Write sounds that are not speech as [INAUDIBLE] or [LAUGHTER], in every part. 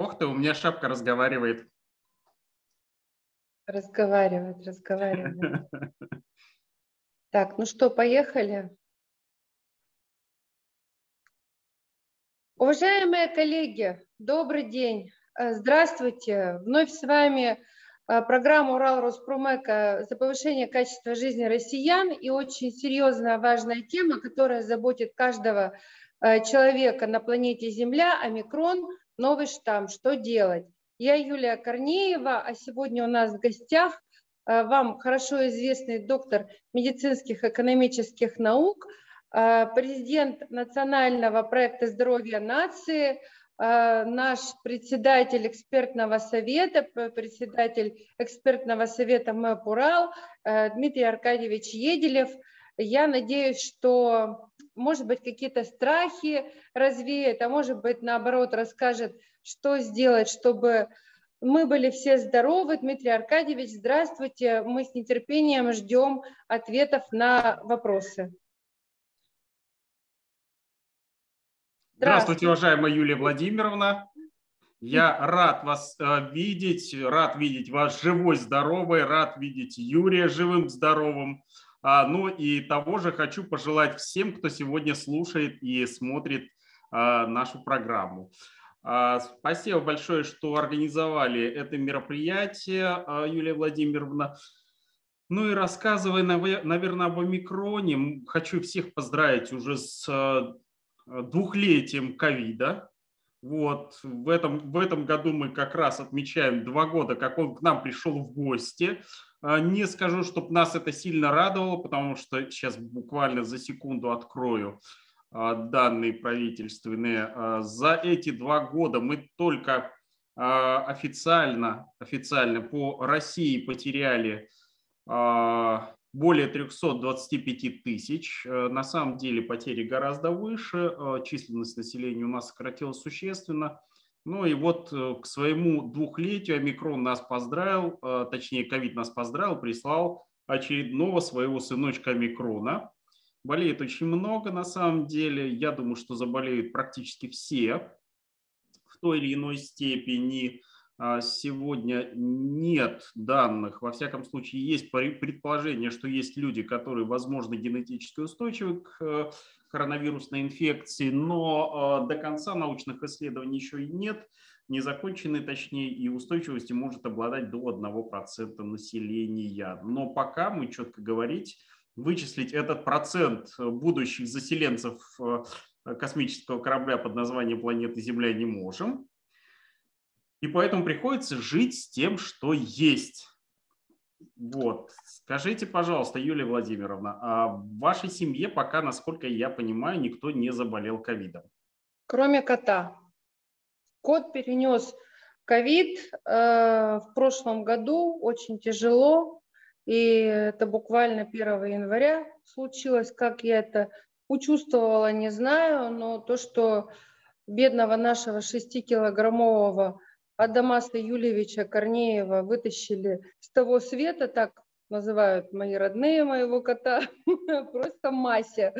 Ох ты, у меня шапка разговаривает. Разговаривает, разговаривает. [LAUGHS] Так, ну что, поехали? Уважаемые коллеги, добрый день. Э, здравствуйте. Вновь с вами э, программа Урал Роспромека за повышение качества жизни россиян и очень серьезная, важная тема, которая заботит каждого э, человека на планете Земля, омикрон, новый штамм. Что делать? Я Юлия Корнеева, а сегодня у нас в гостях вам хорошо известный доктор медицинских экономических наук – Э, президент национального проекта здоровья нации, э, наш председатель экспертного совета, председатель экспертного совета МЭП Урал э, Дмитрий Аркадьевич Еделев. Я надеюсь, что, может быть, какие-то страхи развеет, а может быть, наоборот, расскажет, что сделать, чтобы мы были все здоровы. Дмитрий Аркадьевич, здравствуйте. Мы с нетерпением ждем ответов на вопросы. Здравствуйте, уважаемая Юлия Владимировна. Я рад вас э, видеть, рад видеть вас живой, здоровой, рад видеть Юрия живым, здоровым. А, ну и того же хочу пожелать всем, кто сегодня слушает и смотрит а, нашу программу. А, спасибо большое, что организовали это мероприятие, Юлия Владимировна. Ну и рассказывая, наверное, об омикроне, хочу всех поздравить уже с двухлетием ковида. Вот в этом, в этом году мы как раз отмечаем два года, как он к нам пришел в гости. А, не скажу, чтобы нас это сильно радовало, потому что сейчас буквально за секунду открою а, данные правительственные. А, за эти два года мы только официально, официально по России потеряли более 325 тысяч. Э, на самом деле потери гораздо выше, э, численность населения у нас сократилась существенно. Ну и вот э, к своему двухлетию омикрон нас поздравил, точнее ковид нас поздравил, прислал очередного своего сыночка омикрона. Болеет очень много на самом деле. Я думаю, что заболеют практически все в той или иной степени. А, сегодня нет данных, во всяком случае есть предположение, что есть люди, которые, возможно, генетически устойчивы к э, коронавирусной инфекции, но а, до конца научных исследований еще и нет, не закончены, точнее, и устойчивости может обладать до 1% населения. Но пока мы четко говорить, вычислить этот процент будущих заселенцев э, космического корабля под названием планеты Земля не можем. И поэтому приходится жить с тем, что есть. Вот. Скажите, пожалуйста, Юлия Владимировна, а в вашей семье пока, насколько я понимаю, никто не заболел ковидом? Кроме кота. Кот перенес ковид э, в прошлом году, очень тяжело. И это буквально 1 января случилось. Как я это учувствовала, не знаю, но то, что бедного нашего 6-килограммового Адамаса Юлевича Корнеева вытащили с того света, так называют мои родные моего кота, [LAUGHS] просто Мася.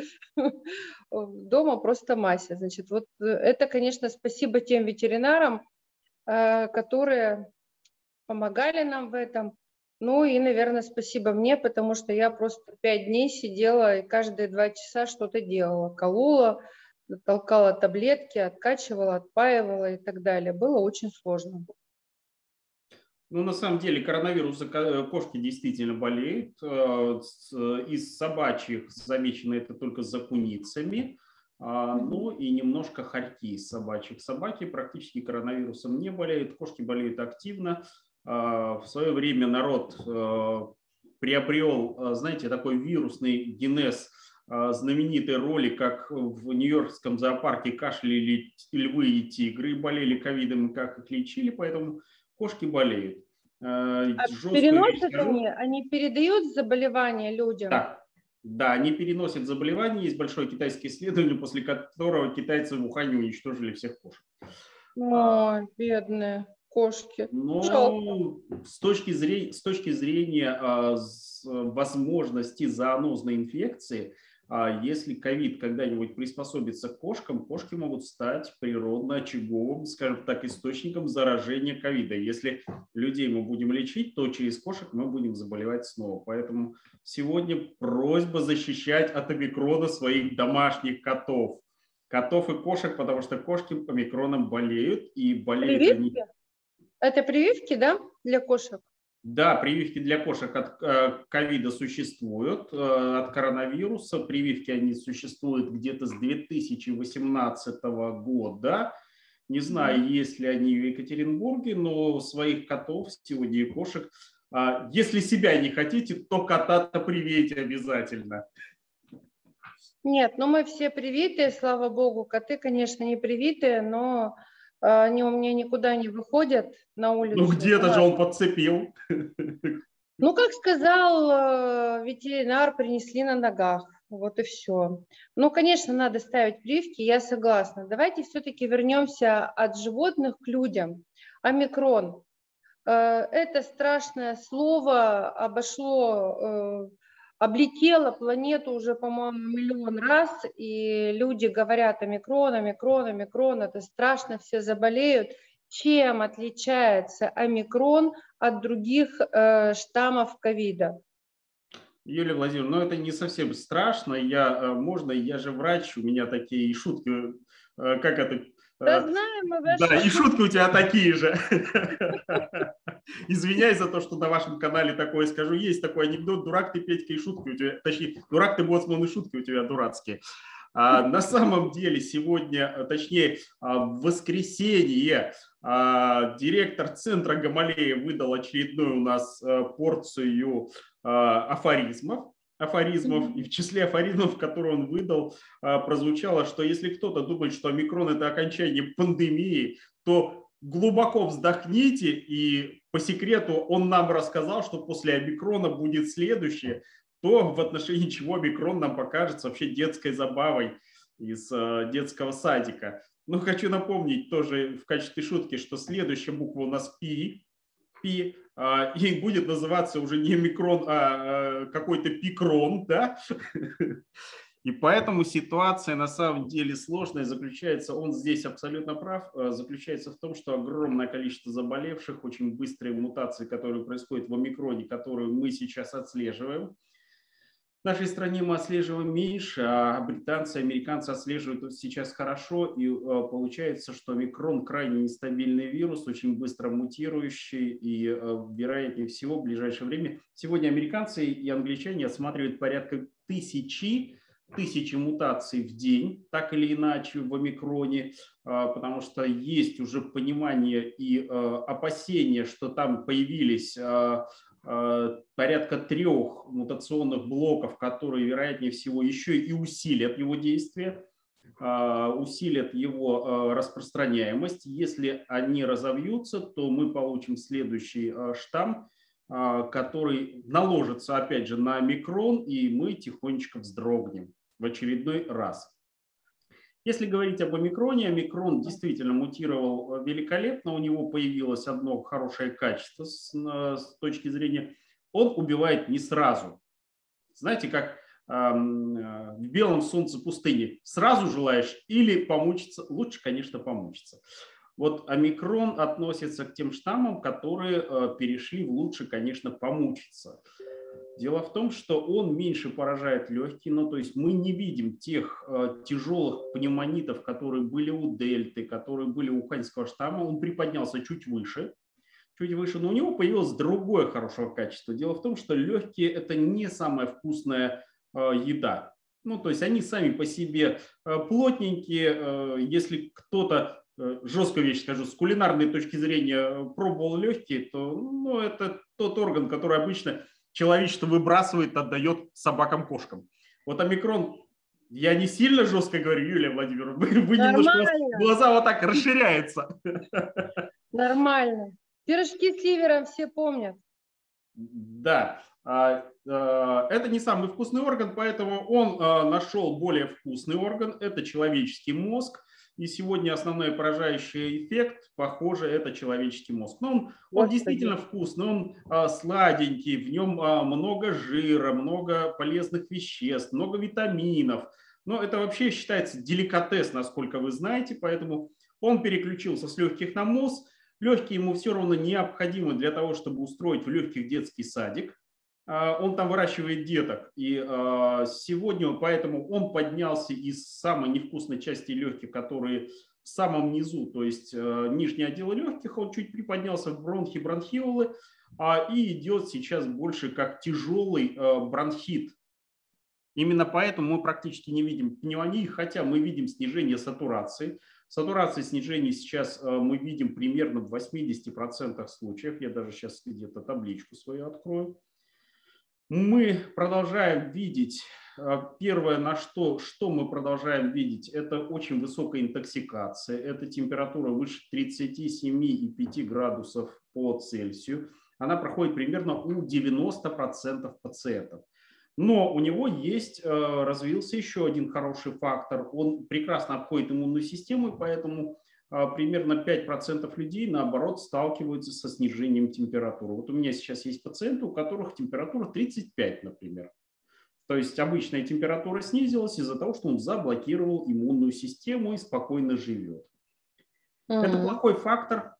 Дома просто Мася. Значит, вот э, это, конечно, спасибо тем ветеринарам, э, которые помогали нам в этом. Ну и, наверное, спасибо мне, потому что я просто пять дней сидела и каждые два часа что-то делала, колола, толкала таблетки, откачивала, отпаивала и так далее. Было очень сложно. Ну, на самом деле, коронавирус э, кошки действительно болеют. Э, из собачьих замечено это только за куницами. А, ну и немножко хорьки из собачьих. Собаки практически коронавирусом не болеют, кошки болеют активно. А, в свое время народ э, приобрел, знаете, такой вирусный генез – знаменитый ролик, как в Нью-Йоркском зоопарке кашляли львы и тигры, болели ковидом, как их лечили, поэтому кошки болеют. А, а переносят они, они передают заболевания людям? Да, да, они переносят заболевания. Есть большое китайское исследование, после которого китайцы в Ухане уничтожили всех кошек. Ой, бедные кошки. Но с точки зрения, с точки зрения возможности зоонозной инфекции, а если ковид когда-нибудь приспособится к кошкам, кошки могут стать природно очаговым, скажем так, источником заражения ковида. Если людей мы будем лечить, то через кошек мы будем заболевать снова. Поэтому сегодня просьба защищать от омикрона своих домашних котов. Котов и кошек, потому что кошки омикроном болеют и болеют прививки? они... Это прививки, да, для кошек? Да, прививки для кошек от э, ковида существуют, э, от коронавируса. Прививки они существуют где-то с 2018 года. Не знаю, есть ли они в Екатеринбурге, но своих котов сегодня и кошек. А, если себя не хотите, то кота-то привейте обязательно. Нет, ну мы все привитые, слава богу. Коты, конечно, не привитые, но они у меня никуда не выходят на улицу. Ну где-то же он подцепил. Ну, как сказал э, ветеринар, принесли на ногах. Вот и все. Ну, конечно, надо ставить прививки, я согласна. Давайте все-таки вернемся от животных к людям. Омикрон. Э, это страшное слово обошло э, облетела планету уже, по-моему, миллион раз, и люди говорят омикрон, омикрон, омикрон, это страшно, все заболеют. Чем отличается омикрон от других э, штаммов ковида? Юлия Владимировна, ну это не совсем страшно. Я, э, можно, я же врач, у меня такие шутки, э, как это, да э, знаем мы ваши. Да, и шутки у тебя такие же. Извиняюсь за то, что на вашем канале такое скажу. Есть такой анекдот, дурак ты, Петька, и шутки у тебя, точнее, дурак ты, боцман, и шутки у тебя дурацкие. А, на самом деле сегодня, э, точнее, а, в воскресенье а, директор центра Гамалея выдал очередную у нас э, порцию афоризмов афоризмов, и в числе афоризмов, которые он выдал, а, прозвучало, что если кто-то думает, что омикрон – это окончание пандемии, то глубоко вздохните, и по секрету он нам рассказал, что после омикрона будет следующее, то в отношении чего омикрон нам покажется вообще детской забавой из а, детского садика. Но хочу напомнить тоже в качестве шутки, что следующая буква у нас пи, пи, а, и будет называться уже не микрон, а, а какой-то пикрон, да? И поэтому ситуация на самом деле сложная заключается, он здесь абсолютно прав, а, заключается в том, что огромное количество заболевших, очень быстрые мутации, которые происходят в омикроне, которые мы сейчас отслеживаем, в нашей стране мы отслеживаем меньше, а британцы, американцы отслеживают сейчас хорошо, и э, получается, что микрон крайне нестабильный вирус, очень быстро мутирующий, и э, вероятнее всего в ближайшее время. Сегодня американцы и англичане осматривают порядка тысячи тысячи мутаций в день, так или иначе, в омикроне, э, потому что есть уже понимание и опасения, что там появились порядка трех мутационных блоков, которые, вероятнее всего, еще и усилят его действие, э, усилят его э, распространяемость. Если они разовьются, то мы получим следующий штамм, который наложится, опять же, на микрон, и мы тихонечко вздрогнем в очередной раз. Если говорить об омикроне, омикрон действительно мутировал э, великолепно, у него появилось одно хорошее качество с, с точки зрения, он убивает не сразу. Знаете, как э, в белом солнце пустыни, сразу желаешь или помучиться, лучше, конечно, помучиться. Вот омикрон относится к тем штаммам, которые э, перешли в лучше, конечно, помучиться. Дело в том, что он меньше поражает легкие, ну то есть мы не видим тех э, тяжелых пневмонитов, которые были у дельты, которые были у ханьского штамма. Он приподнялся чуть выше, чуть выше, но у него появилось другое хорошее качество. Дело в том, что легкие это не самая вкусная э, еда. Ну то есть они сами по себе э, плотненькие. Э, если кто-то э, жесткую вещь скажу, с кулинарной точки зрения э, пробовал легкие, то ну, это тот орган, который обычно человечество выбрасывает, отдает собакам-кошкам. Вот омикрон, я не сильно жестко говорю, Юлия Владимировна, вы, вы немножко, глаза вот так расширяются. Нормально. Пирожки с ливером все помнят. Да, а, а, это не самый вкусный орган, поэтому он а, нашел более вкусный орган, это человеческий мозг. И сегодня основной поражающий эффект, похоже, это человеческий мозг. Но он, он действительно вкусный, он а, сладенький, в нем а, много жира, много полезных веществ, много витаминов. Но это вообще считается деликатес, насколько вы знаете, поэтому он переключился с легких на мозг. Легкие ему все равно необходимы для того, чтобы устроить в легких детский садик. А, он там выращивает деток. И а, сегодня поэтому он поднялся из самой невкусной части легких, которые в самом низу, то есть а, нижний отдел легких, он чуть приподнялся в бронхи, бронхиолы, и идет сейчас больше как тяжелый бронхит. Именно поэтому мы практически не видим пневмонии, хотя мы видим снижение сатурации. Сатурация снижения сейчас мы видим примерно в 80% случаев. Я даже сейчас где-то табличку свою открою мы продолжаем видеть, э, первое, на что, что мы продолжаем видеть, это очень высокая интоксикация, это температура выше 37,5 градусов по Цельсию. Она проходит примерно у 90% пациентов. Но у него есть, э, развился еще один хороший фактор. Он прекрасно обходит иммунную систему, поэтому а, примерно 5% людей, наоборот, сталкиваются со снижением температуры. Вот у меня сейчас есть пациенты, у которых температура 35, например. То есть обычная температура снизилась из-за того, что он заблокировал иммунную систему и спокойно живет. Mm-hmm. Это плохой фактор.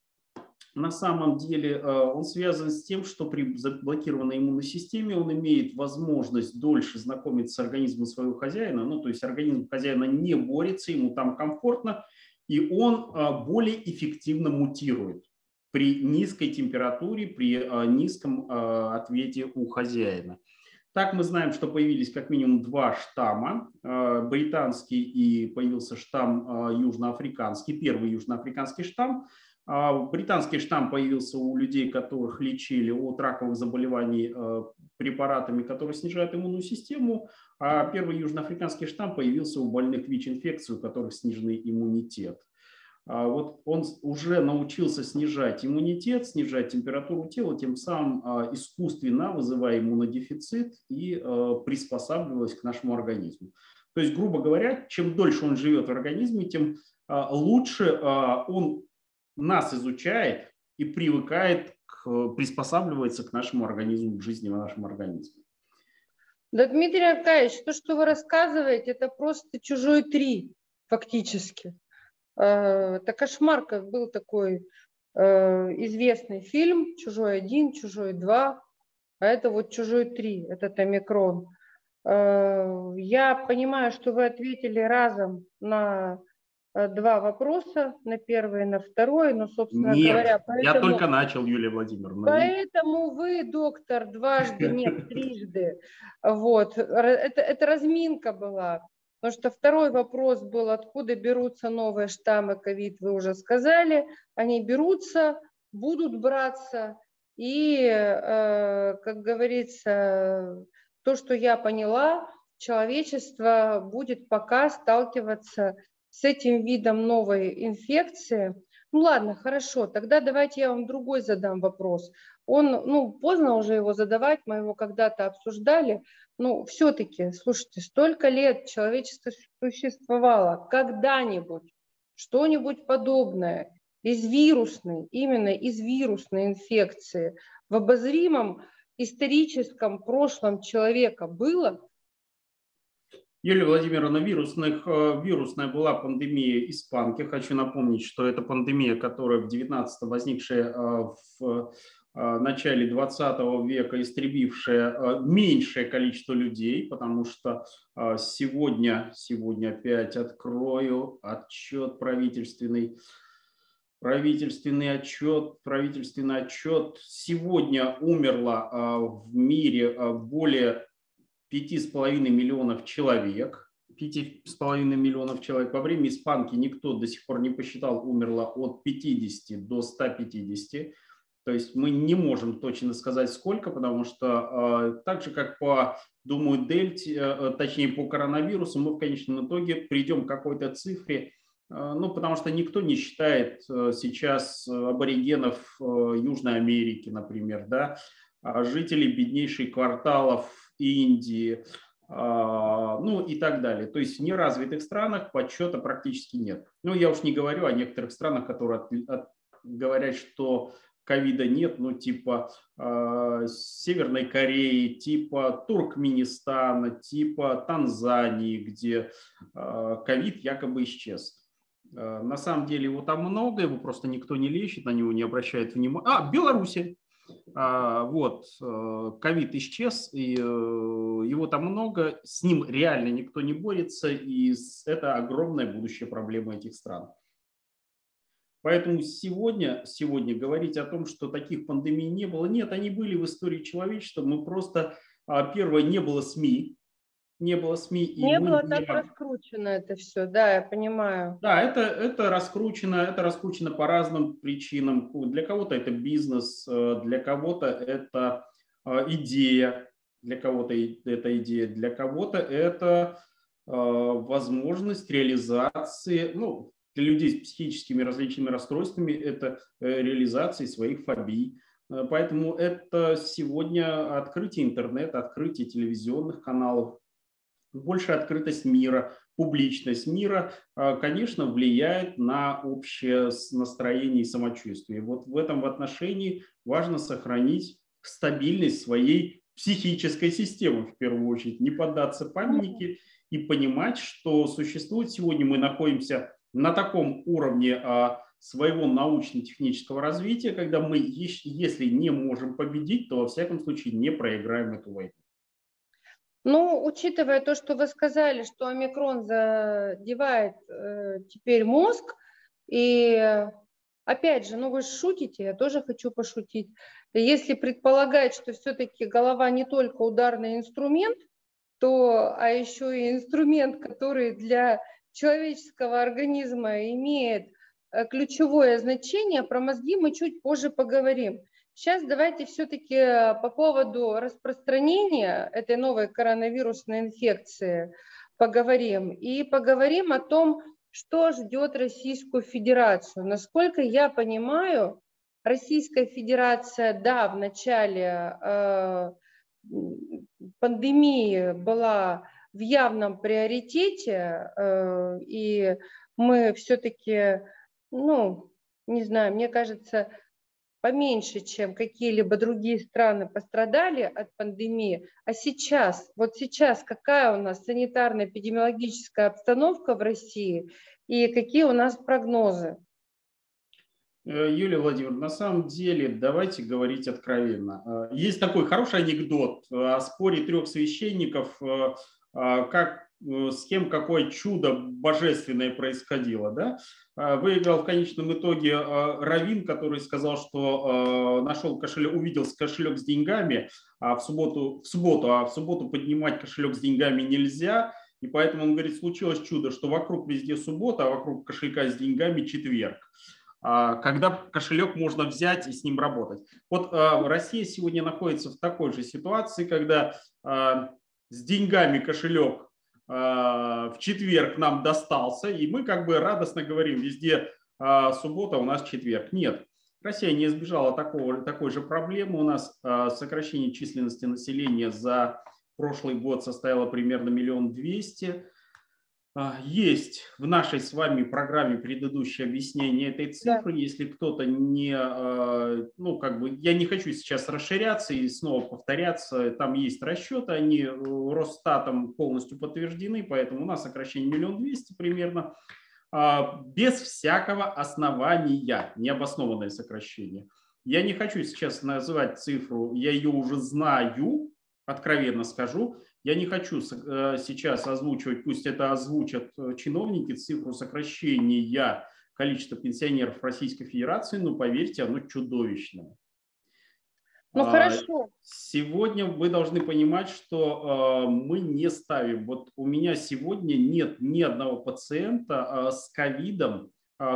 На самом деле э, он связан с тем, что при заблокированной иммунной системе он имеет возможность дольше знакомиться с организмом своего хозяина. Ну, то есть организм хозяина не борется, ему там комфортно, и он а, более эффективно мутирует при низкой температуре, при а, низком а, ответе у хозяина. Так мы знаем, что появились как минимум два штамма, британский и появился штамм южноафриканский, первый южноафриканский штамм. Британский штамм появился у людей, которых лечили от раковых заболеваний препаратами, которые снижают иммунную систему, а первый южноафриканский штамм появился у больных ВИЧ-инфекцией, у которых сниженный иммунитет. А вот он уже научился снижать иммунитет, снижать температуру тела, тем самым а, искусственно вызывая иммунодефицит и а, приспосабливаясь к нашему организму. То есть, грубо говоря, чем дольше он живет в организме, тем лучше он нас изучает и привыкает, к, приспосабливается к нашему организму, к жизни в нашем организме. Да, Дмитрий Аркадьевич, то, что вы рассказываете, это просто чужой три, фактически. Э, это кошмар, как был такой э, известный фильм «Чужой один», «Чужой два», а это вот «Чужой три», этот омикрон. Э, я понимаю, что вы ответили разом на два вопроса, на первый и на второй, но, собственно нет, говоря... Поэтому, я только начал, Юлия Владимировна. Поэтому вы, доктор, дважды, нет, [LAUGHS] трижды. Вот, это, это разминка была. Потому что второй вопрос был, откуда берутся новые штаммы ковид, вы уже сказали. Они берутся, будут браться. И, э, как говорится, то, что я поняла, человечество будет пока сталкиваться с этим видом новой инфекции. Ну ладно, хорошо, тогда давайте я вам другой задам вопрос. Он, ну, поздно уже его задавать, мы его когда-то обсуждали. Ну, все-таки, слушайте, столько лет человечество существовало, когда-нибудь что-нибудь подобное из вирусной, именно из вирусной инфекции в обозримом историческом прошлом человека было? Юлия Владимировна, вирусных, э, вирусная была пандемия испанки. Хочу напомнить, что это пандемия, которая в 19 возникшая э, в э, начале 20 века, истребившая меньшее количество людей, потому что сегодня, сегодня опять открою отчет правительственный, правительственный отчет, правительственный отчет. Сегодня умерло в мире более 5,5 миллионов человек, 5,5 миллионов человек. Во время испанки никто до сих пор не посчитал, умерло от 50 до 150. То есть мы не можем точно сказать сколько, потому что э, так же, как по, думаю, дельте, э, точнее по коронавирусу, мы в конечном итоге придем к какой-то цифре, э, ну, потому что никто не считает э, сейчас аборигенов э, Южной Америки, например, да, а жителей беднейших кварталов Индии, ну и так далее. То есть в неразвитых странах подсчета практически нет. Ну, я уж не говорю о некоторых странах, которые от, от, говорят, что ковида нет, ну типа э, Северной Кореи, типа Туркменистана, типа Танзании, где ковид э, якобы исчез. Э, на самом деле его там много, его просто никто не лечит, на него не обращает внимания. А, Беларуси. А, вот, э, ковид исчез, и э, его там много, с ним реально никто не борется, и это огромная будущая проблема этих стран. Поэтому сегодня, сегодня говорить о том, что таких пандемий не было, нет, они были в истории человечества, мы просто, а, первое, не было СМИ, не было СМИ. Не было так не... раскручено это все, да, я понимаю. Да, это, это раскручено, это раскручено по разным причинам. Для кого-то это бизнес, э, для кого-то это э, идея, для кого-то это идея, для кого-то это э, возможность реализации, ну, для людей с психическими различными расстройствами это реализация своих фобий. Поэтому это сегодня открытие интернета, открытие телевизионных каналов, больше открытость мира, публичность мира, а, конечно, влияет на общее настроение и самочувствие. Вот в этом отношении важно сохранить стабильность своей психической системы, в первую очередь, не поддаться панике и понимать, что существует сегодня, мы находимся на таком уровне а, своего научно-технического развития, когда мы, если не можем победить, то во всяком случае не проиграем эту войну. Ну, учитывая то, что вы сказали, что омикрон задевает э, теперь мозг, и опять же, ну вы шутите, я тоже хочу пошутить. Если предполагать, что все-таки голова не только ударный инструмент, то, а еще и инструмент, который для человеческого организма имеет э, ключевое значение, про мозги мы чуть позже поговорим. Сейчас давайте все-таки э, по поводу распространения этой новой коронавирусной инфекции поговорим. И поговорим о том, что ждет Российскую Федерацию. Насколько я понимаю, Российская Федерация, да, в начале э, пандемии была в явном приоритете, э, и мы все-таки, ну, не знаю, мне кажется, поменьше, чем какие-либо другие страны пострадали от пандемии. А сейчас, вот сейчас какая у нас санитарно-эпидемиологическая обстановка в России и какие у нас прогнозы? Э, Юлия Владимировна, на самом деле, давайте говорить откровенно. Э, есть такой хороший анекдот о споре трех священников, э, как Э, с кем какое чудо божественное происходило. Да? А, выиграл в конечном итоге э, Равин, который сказал, что э, нашел кошелек, увидел кошелек с деньгами, а в субботу, в субботу, а в субботу поднимать кошелек с деньгами нельзя. И поэтому он говорит, случилось чудо, что вокруг везде суббота, а вокруг кошелька с деньгами четверг а, когда кошелек можно взять и с ним работать. Вот Россия сегодня находится в такой же ситуации, когда с деньгами кошелек в четверг нам достался, и мы как бы радостно говорим, везде а, суббота, у нас четверг. Нет, Россия не избежала такого, такой же проблемы. У нас а, сокращение численности населения за прошлый год составило примерно миллион двести. А, есть в нашей с вами программе предыдущее объяснение этой цифры. Да. Если кто-то не, а, ну как бы, я не хочу сейчас расширяться и снова повторяться, там есть расчеты, они Росстатом полностью подтверждены, поэтому у нас сокращение миллион двести примерно, а, без всякого основания, необоснованное сокращение. Я не хочу сейчас называть цифру, я ее уже знаю, откровенно скажу, я не хочу э, сейчас озвучивать, пусть это озвучат э, чиновники, цифру сокращения количества пенсионеров Российской Федерации, но поверьте, оно чудовищное. Ну а, хорошо. Сегодня вы должны понимать, что э, мы не ставим. Вот у меня сегодня нет ни одного пациента с ковидом,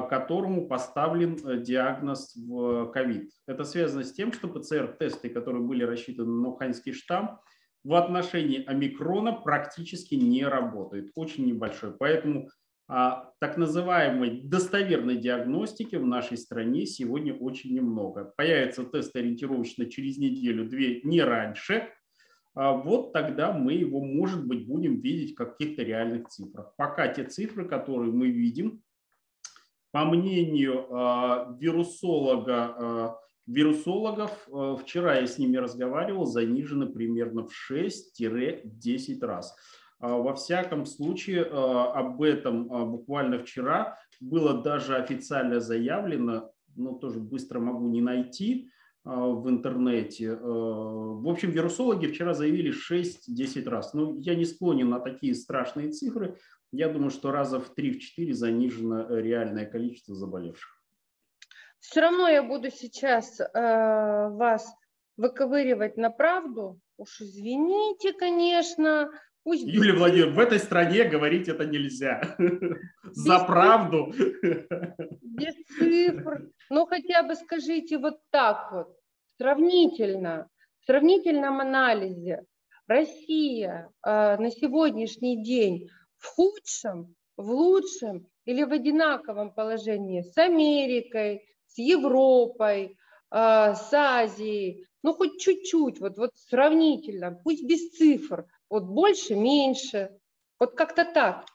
которому поставлен диагноз в ковид. Это связано с тем, что ПЦР-тесты, которые были рассчитаны на уханьский штамм, в отношении омикрона практически не работает, очень небольшой. Поэтому а, так называемой достоверной диагностики в нашей стране сегодня очень немного. Появится тест ориентировочно через неделю-две, не раньше. вот тогда мы его, может быть, будем видеть в каких-то реальных цифрах. Пока те цифры, которые мы видим, по мнению вирусолога, вирусологов, вчера я с ними разговаривал, занижены примерно в 6-10 раз. Во всяком случае, об этом буквально вчера было даже официально заявлено, но тоже быстро могу не найти, а, в интернете. Э, в общем, вирусологи вчера заявили 6-10 раз. Но ну, я не склонен на такие страшные цифры. Я думаю, что раза в 3-4 занижено реальное количество заболевших. Все равно я буду сейчас э, вас выковыривать на правду. Уж извините, конечно, Пусть Юлия Владимировна, в этой стране говорить это нельзя. За правду. Без цифр. Ну, хотя бы скажите вот так вот, сравнительно, в сравнительном анализе Россия э, на сегодняшний день в худшем, в лучшем или в одинаковом положении с Америкой, с Европой, э, с Азией, ну хоть чуть-чуть, вот, вот сравнительно, пусть без цифр, вот больше, меньше, вот как-то так.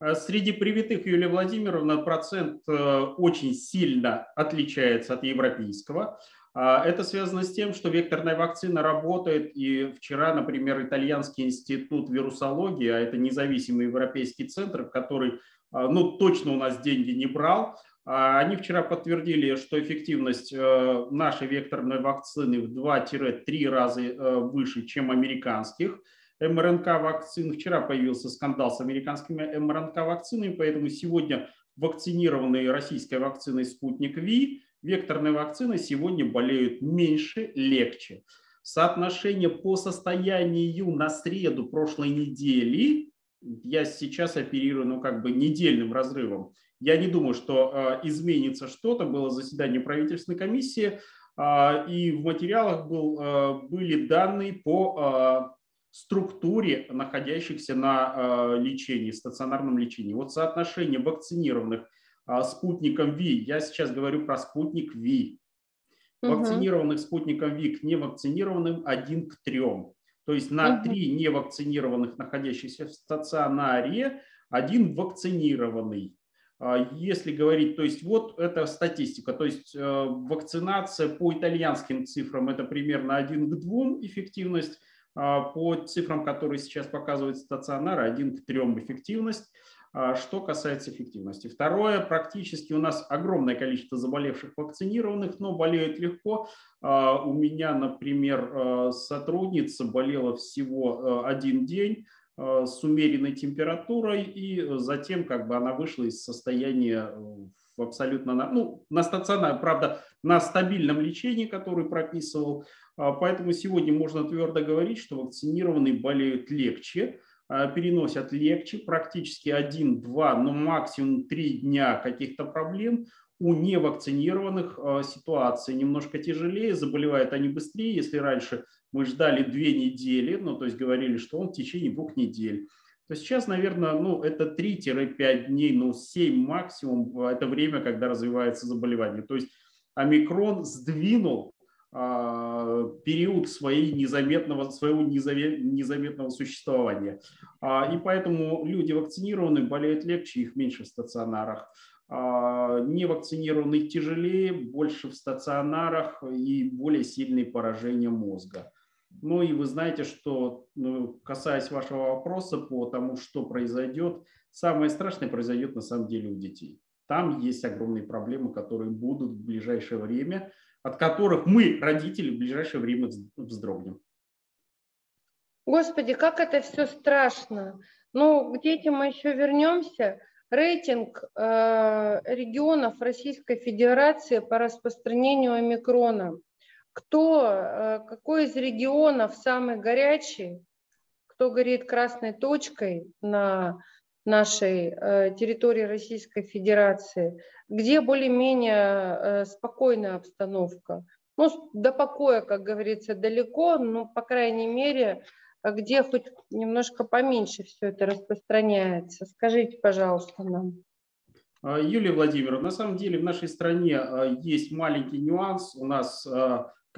А среди привитых Юлия Владимировна процент э, очень сильно отличается от европейского. А, это связано с тем, что векторная вакцина работает, и вчера, например, Итальянский институт вирусологии, а это независимый европейский центр, который а, ну, точно у нас деньги не брал, они вчера подтвердили, что эффективность э, нашей векторной вакцины в 2-3 раза э, выше, чем американских МРНК-вакцин. Вчера появился скандал с американскими МРНК-вакцинами, поэтому сегодня вакцинированные российской вакциной «Спутник Ви» векторной вакцины сегодня болеют меньше, легче. Соотношение по состоянию на среду прошлой недели, я сейчас оперирую ну, как бы недельным разрывом, я не думаю, что а, изменится что-то. Было заседание правительственной комиссии, а, и в материалах был, а, были данные по структуре находящихся на лечении, стационарном лечении. Вот соотношение вакцинированных спутником ВИ, я сейчас говорю про спутник ВИ, вакцинированных спутником ВИ к невакцинированным один к трем. То есть на три невакцинированных, находящихся в стационаре, один вакцинированный. А, если говорить, то есть вот это статистика, то есть э, вакцинация по итальянским цифрам это примерно 1 к 2 эффективность, а по цифрам, которые сейчас показывает стационар, 1 к 3 эффективность. А что касается эффективности. Второе, практически у нас огромное количество заболевших вакцинированных, но болеют легко. У меня, например, э, сотрудница болела всего э, один день, Э, с умеренной температурой, и затем как бы она вышла из состояния в абсолютно, ну, на стационаре, правда, на стабильном лечении, который прописывал. А, поэтому сегодня можно твердо говорить, что вакцинированные болеют легче, а, переносят легче, практически 1-2, но максимум 3 дня каких-то проблем. У невакцинированных а, ситуация немножко тяжелее, заболевают они быстрее. Если раньше мы ждали две недели, ну, то есть говорили, что он в течение двух недель. То сейчас, наверное, ну, это 3-5 дней, ну, 7 максимум, это время, когда развивается заболевание. То есть омикрон сдвинул а, период своей незаметного, своего незаметного существования. А, и поэтому люди вакцинированные болеют легче, их меньше в стационарах. А, невакцинированных тяжелее, больше в стационарах и более сильные поражения мозга. Ну и вы знаете, что, ну, касаясь вашего вопроса по тому, что произойдет, самое страшное произойдет на самом деле у детей. Там есть огромные проблемы, которые будут в ближайшее время, от которых мы, родители, в ближайшее время вздрогнем. Господи, как это все страшно. Ну, к детям мы еще вернемся. Рейтинг э, регионов Российской Федерации по распространению омикрона кто, э, какой из регионов самый горячий, кто горит красной точкой на нашей э, территории Российской Федерации, где более-менее э, спокойная обстановка. Ну, до покоя, как говорится, далеко, но, по крайней мере, где хоть немножко поменьше все это распространяется. Скажите, пожалуйста, нам. Юлия Владимировна, на самом деле в нашей стране есть маленький нюанс. У нас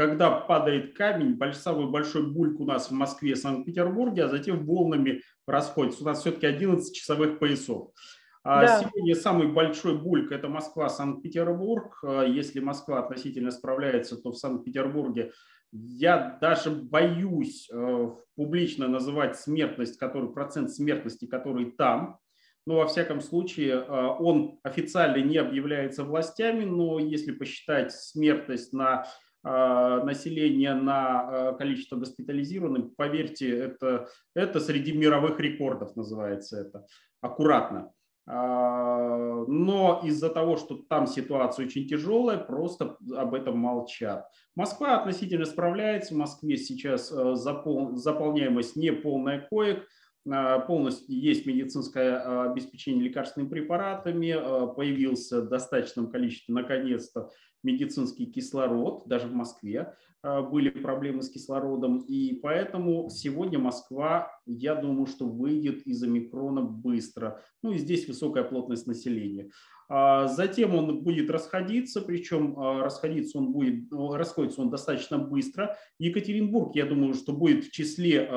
когда падает камень, самый большой бульк у нас в Москве, Санкт-Петербурге, а затем волнами расходится. У нас все-таки 11 часовых поясов. А да. Сегодня самый большой бульк – это Москва, Санкт-Петербург. А если Москва относительно справляется, то в Санкт-Петербурге я даже боюсь э, публично называть смертность, который, процент смертности, который там. Но во всяком случае э, он официально не объявляется властями, но если посчитать смертность на э, население на количество госпитализированных, поверьте, это, это среди мировых рекордов называется это, аккуратно. А, но из-за того, что там ситуация очень тяжелая, просто об этом молчат. Москва относительно справляется. В Москве сейчас запол... заполняемость не полная коек. А, полностью есть медицинское а, обеспечение лекарственными препаратами. Появился в достаточном количестве, наконец-то, медицинский кислород, даже в Москве. А, были проблемы с кислородом, и поэтому сегодня Москва, я думаю, что выйдет из омикрона быстро. Ну и здесь высокая плотность населения. А, затем он будет расходиться, причем а, расходиться он будет, ну, расходится он достаточно быстро. Екатеринбург, я думаю, что будет в числе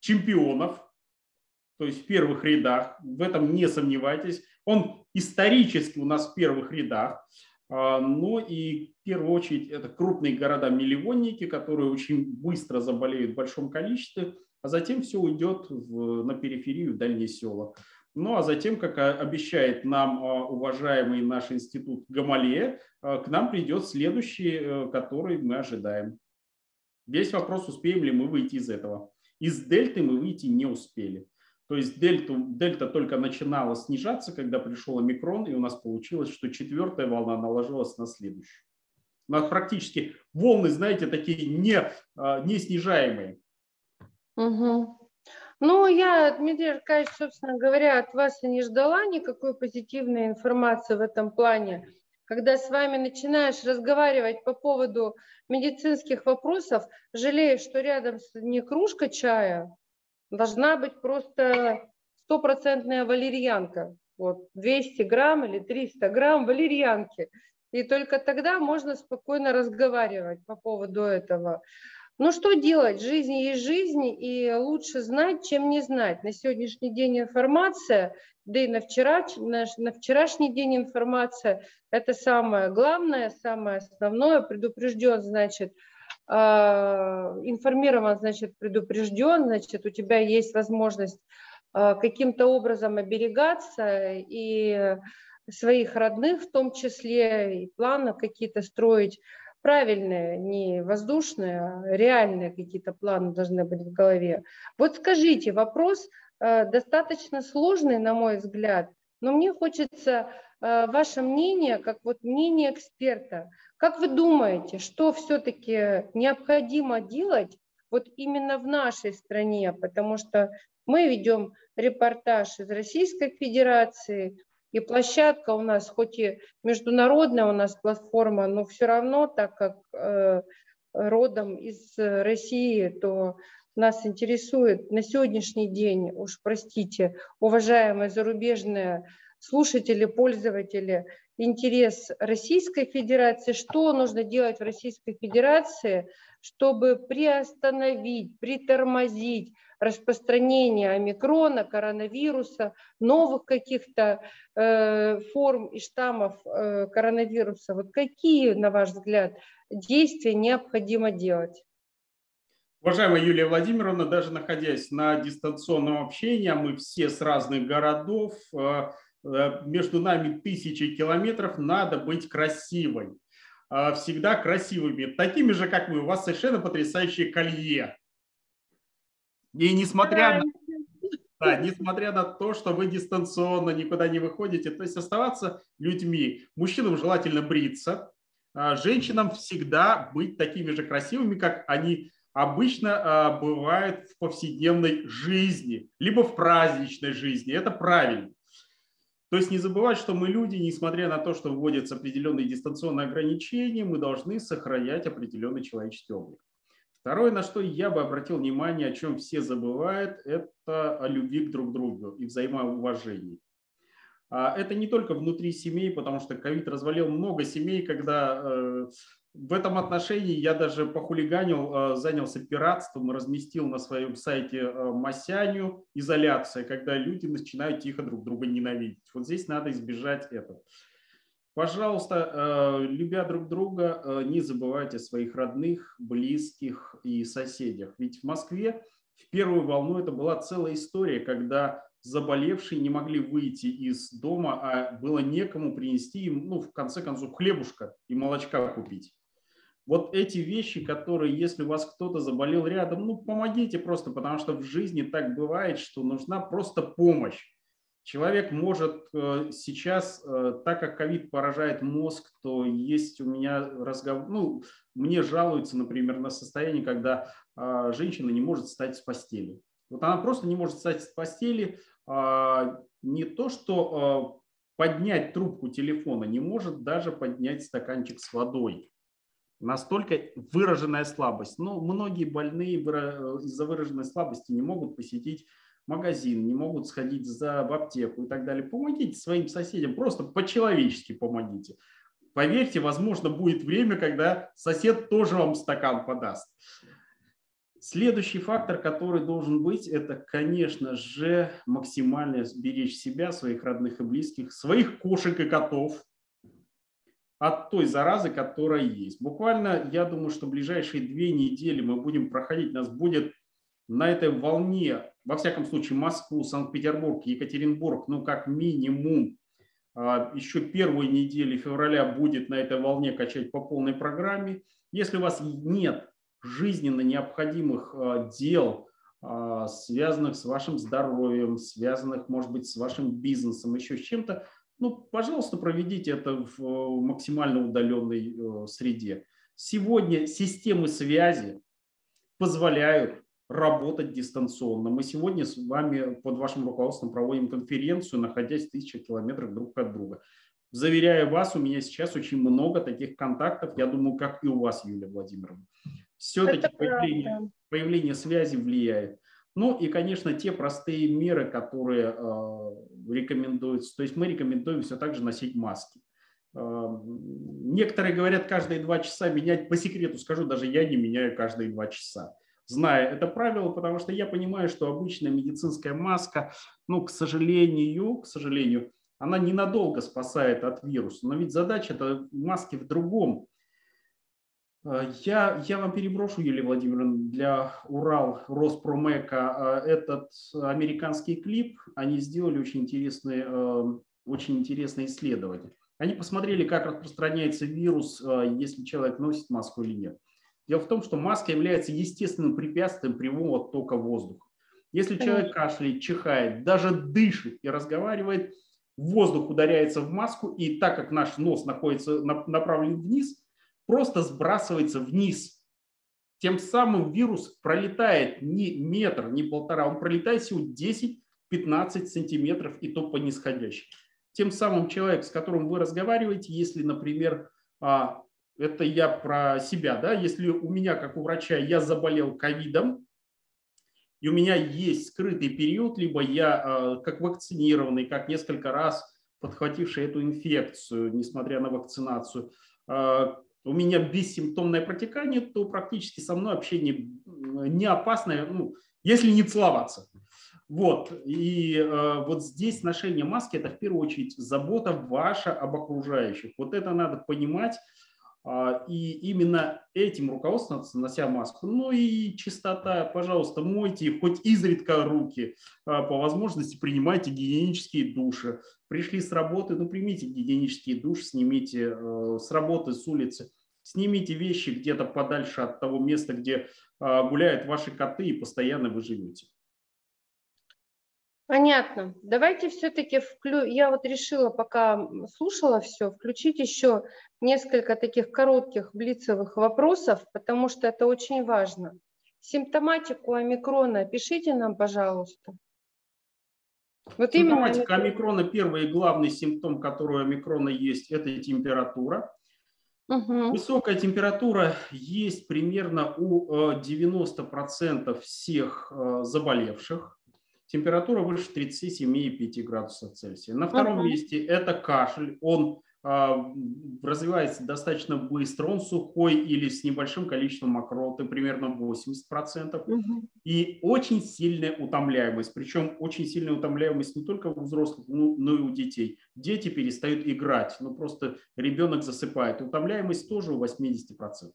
чемпионов, то есть в первых рядах, в этом не сомневайтесь. Он исторически у нас в первых рядах. А, но и в первую очередь это крупные города-миллионники, которые очень быстро заболеют в большом количестве, а затем все уйдет в, на периферию, в дальние села. Ну а затем, как обещает нам а, уважаемый наш институт Гамалея, а, к нам придет следующий, э, который мы ожидаем. Весь вопрос, успеем ли мы выйти из этого. Из дельты мы выйти не успели. То есть дельта, дельта только начинала снижаться, когда пришел омикрон, и у нас получилось, что четвертая волна наложилась на следующую. У нас практически волны, знаете, такие не, а, не снижаемые. Угу. Ну, я, Дмитрий Аркадьевич, собственно говоря, от вас и не ждала никакой позитивной информации в этом плане. Когда с вами начинаешь разговаривать по поводу медицинских вопросов, жалеешь, что рядом не кружка чая, должна быть просто стопроцентная валерьянка. Вот 200 грамм или 300 грамм валерьянки. И только тогда можно спокойно разговаривать по поводу этого. Ну что делать? Жизнь есть жизнь, и лучше знать, чем не знать. На сегодняшний день информация, да и на, вчера, на, на вчерашний день информация, это самое главное, самое основное. Предупрежден, значит, информирован, значит, предупрежден, значит, у тебя есть возможность а, каким-то образом оберегаться и своих родных в том числе, и планы какие-то строить правильные, не воздушные, а реальные какие-то планы должны быть в голове. Вот скажите, вопрос а, достаточно сложный, на мой взгляд, но мне хочется ваше мнение, как вот мнение эксперта. Как вы думаете, что все-таки необходимо делать вот именно в нашей стране? Потому что мы ведем репортаж из Российской Федерации, и площадка у нас, хоть и международная у нас платформа, но все равно, так как э, родом из России, то нас интересует на сегодняшний день, уж простите, уважаемые зарубежные слушатели, пользователи, интерес Российской Федерации, что нужно делать в Российской Федерации, чтобы приостановить, притормозить распространение омикрона, коронавируса, новых каких-то э, форм и штаммов э, коронавируса. Вот какие, на ваш взгляд, действия необходимо делать? Уважаемая Юлия Владимировна, даже находясь на дистанционном общении, а мы все с разных городов, э, Э, между нами тысячи километров, надо быть красивой. А, всегда красивыми, такими же, как мы. У вас совершенно потрясающее колье. И несмотря на, да, несмотря на то, что вы дистанционно никуда не выходите, то есть оставаться людьми. Мужчинам желательно бриться, а женщинам всегда быть такими же красивыми, как они обычно а, бывают в повседневной жизни, либо в праздничной жизни. Это правильно. То есть не забывать, что мы люди, несмотря на то, что вводятся определенные дистанционные ограничения, мы должны сохранять определенный человеческий облик. Второе, на что я бы обратил внимание, о чем все забывают, это о любви к друг другу и взаимоуважении. А это не только внутри семей, потому что ковид развалил много семей, когда э, в этом отношении я даже похулиганил, э, занялся пиратством, разместил на своем сайте э, Масяню изоляция, когда люди начинают тихо друг друга ненавидеть. Вот здесь надо избежать этого. Пожалуйста, любя друг друга, не забывайте о своих родных, близких и соседях. Ведь в Москве в первую волну это была целая история, когда заболевшие не могли выйти из дома, а было некому принести им, ну, в конце концов, хлебушка и молочка купить. Вот эти вещи, которые, если у вас кто-то заболел рядом, ну, помогите просто, потому что в жизни так бывает, что нужна просто помощь. Человек может э, сейчас, э, так как ковид поражает мозг, то есть у меня разговор, ну, мне жалуются, например, на состояние, когда а, женщина не может встать с постели. Вот она просто не может встать с постели, а, не то, что а, поднять трубку телефона, не может даже поднять стаканчик с водой. Настолько выраженная слабость. Но многие больные из-за выраженной слабости не могут посетить магазин, не могут сходить за, в аптеку и так далее. Помогите своим соседям, просто по-человечески помогите. Поверьте, возможно, будет время, когда сосед тоже вам стакан подаст. Следующий фактор, который должен быть, это, конечно же, максимально беречь себя, своих родных и близких, своих кошек и котов от той заразы, которая есть. Буквально, я думаю, что ближайшие две недели мы будем проходить, нас будет на этой волне, во всяком случае, Москву, Санкт-Петербург, Екатеринбург, ну, как минимум, а, еще первую неделю февраля будет на этой волне качать по полной программе. Если у вас нет жизненно необходимых а, дел, а, связанных с вашим здоровьем, связанных, может быть, с вашим бизнесом, еще с чем-то, ну, пожалуйста, проведите это в максимально удаленной э, среде. Сегодня системы связи позволяют работать дистанционно. Мы сегодня с вами под вашим руководством проводим конференцию, находясь в тысячах километрах друг от друга. Заверяю вас, у меня сейчас очень много таких контактов, я думаю, как и у вас, Юлия Владимировна все-таки появление, появление связи влияет. Ну и, конечно, те простые меры, которые э, рекомендуются. То есть мы рекомендуем все так же носить маски. Э, некоторые говорят каждые два часа менять. По секрету скажу, даже я не меняю каждые два часа зная это правило, потому что я понимаю, что обычная медицинская маска, ну, к сожалению, к сожалению, она ненадолго спасает от вируса. Но ведь задача это маски в другом. Э, я, я вам переброшу, Юлия Владимировна, для Урал Роспромека э, этот американский клип. Они сделали очень интересные, э, очень интересное исследование. Они посмотрели, как распространяется вирус, если человек носит маску или нет. Дело в том, что маска является естественным препятствием прямого тока воздуха. Если человек кашляет, чихает, даже дышит и разговаривает, воздух ударяется в маску, и так как наш нос находится направлен вниз, просто сбрасывается вниз. Тем самым вирус пролетает не метр, не полтора, он пролетает всего 10-15 сантиметров и то по нисходящей. Тем самым человек, с которым вы разговариваете, если, например, а, это я про себя, да, если у меня, как у врача, я заболел ковидом, и у меня есть скрытый период, либо я а, как вакцинированный, как несколько раз подхвативший эту инфекцию, несмотря на вакцинацию, а, у меня бессимптомное протекание, то практически со мной общение не опасное, ну, если не целоваться. Вот. И э, вот здесь ношение маски – это в первую очередь забота ваша об окружающих. Вот это надо понимать. А, и именно этим руководствоваться, нося маску. Ну и чистота, пожалуйста, мойте хоть изредка руки, а, по возможности принимайте гигиенические души. Пришли с работы, ну примите гигиенические души, снимите э, с работы, с улицы, снимите вещи где-то подальше от того места, где а, гуляют ваши коты и постоянно вы живете. Понятно. Давайте все-таки, вклю... я вот решила, пока слушала все, включить еще несколько таких коротких блицевых вопросов, потому что это очень важно. Симптоматику омикрона пишите нам, пожалуйста. Вот Симптоматика именно... омикрона, первый и главный симптом, который у омикрона есть, это температура. Угу. Высокая температура есть примерно у 90% э, всех э, заболевших. Температура выше 37,5 градусов Цельсия. На втором uh-huh. месте это кашель. Он а, развивается достаточно быстро, он сухой или с небольшим количеством мокроты, примерно 80%, угу. и очень сильная утомляемость, причем очень сильная утомляемость не только у взрослых, но и у детей. Дети перестают играть, ну просто ребенок засыпает. Утомляемость тоже у 80%.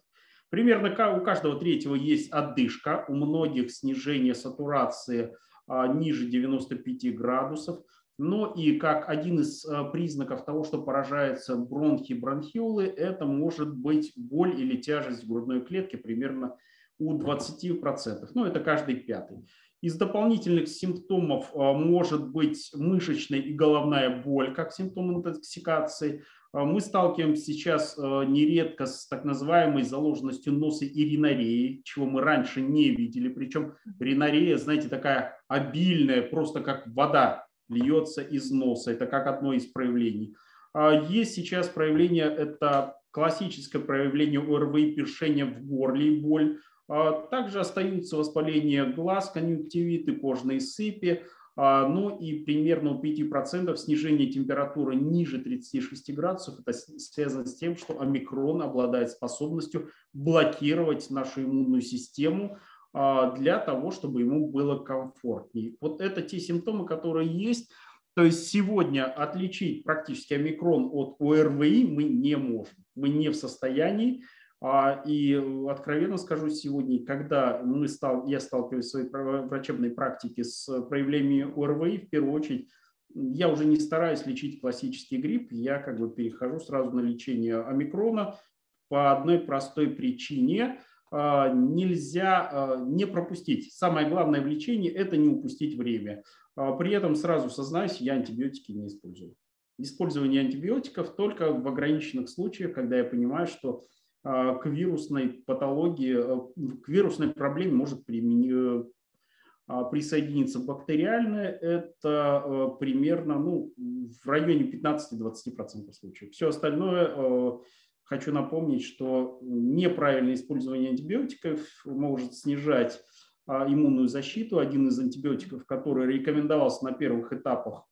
Примерно у каждого третьего есть отдышка, у многих снижение сатурации ниже 95 градусов – но и как один из э, признаков того, что поражаются бронхи, бронхиолы, это может быть боль или тяжесть грудной клетки примерно у 20%. Ну, это каждый пятый. Из дополнительных симптомов э, может быть мышечная и головная боль, как симптом интоксикации. Э, мы сталкиваемся сейчас нередко с так называемой заложенностью носа и ринареей, чего мы раньше не видели. Причем ринорея, знаете, такая обильная, просто как вода льется из носа. Это как одно из проявлений. А есть сейчас проявление, это классическое проявление ОРВИ, першение в горле и боль. А также остаются воспаление глаз, конъюнктивиты, кожные сыпи, а, ну и примерно у 5% снижение температуры ниже 36 градусов. Это связано с тем, что омикрон обладает способностью блокировать нашу иммунную систему, а, для того, чтобы ему было комфортнее. Вот это те симптомы, которые есть. То есть сегодня отличить практически омикрон от ОРВИ мы не можем. Мы не в состоянии. А, и откровенно скажу сегодня, когда мы стал, я сталкиваюсь в своей врачебной практике с проявлениями ОРВИ, в первую очередь я уже не стараюсь лечить классический грипп, я как бы перехожу сразу на лечение омикрона по одной простой причине – а, нельзя а, не пропустить. Самое главное в лечении – это не упустить время. При этом сразу сознаюсь, я антибиотики не использую. Использование антибиотиков только в ограниченных случаях, когда я понимаю, что к вирусной патологии, к вирусной проблеме может присоединиться бактериальная, это примерно ну, в районе 15-20% случаев. Все остальное Хочу напомнить, что неправильное использование антибиотиков может снижать иммунную защиту. Один из антибиотиков, который рекомендовался на первых этапах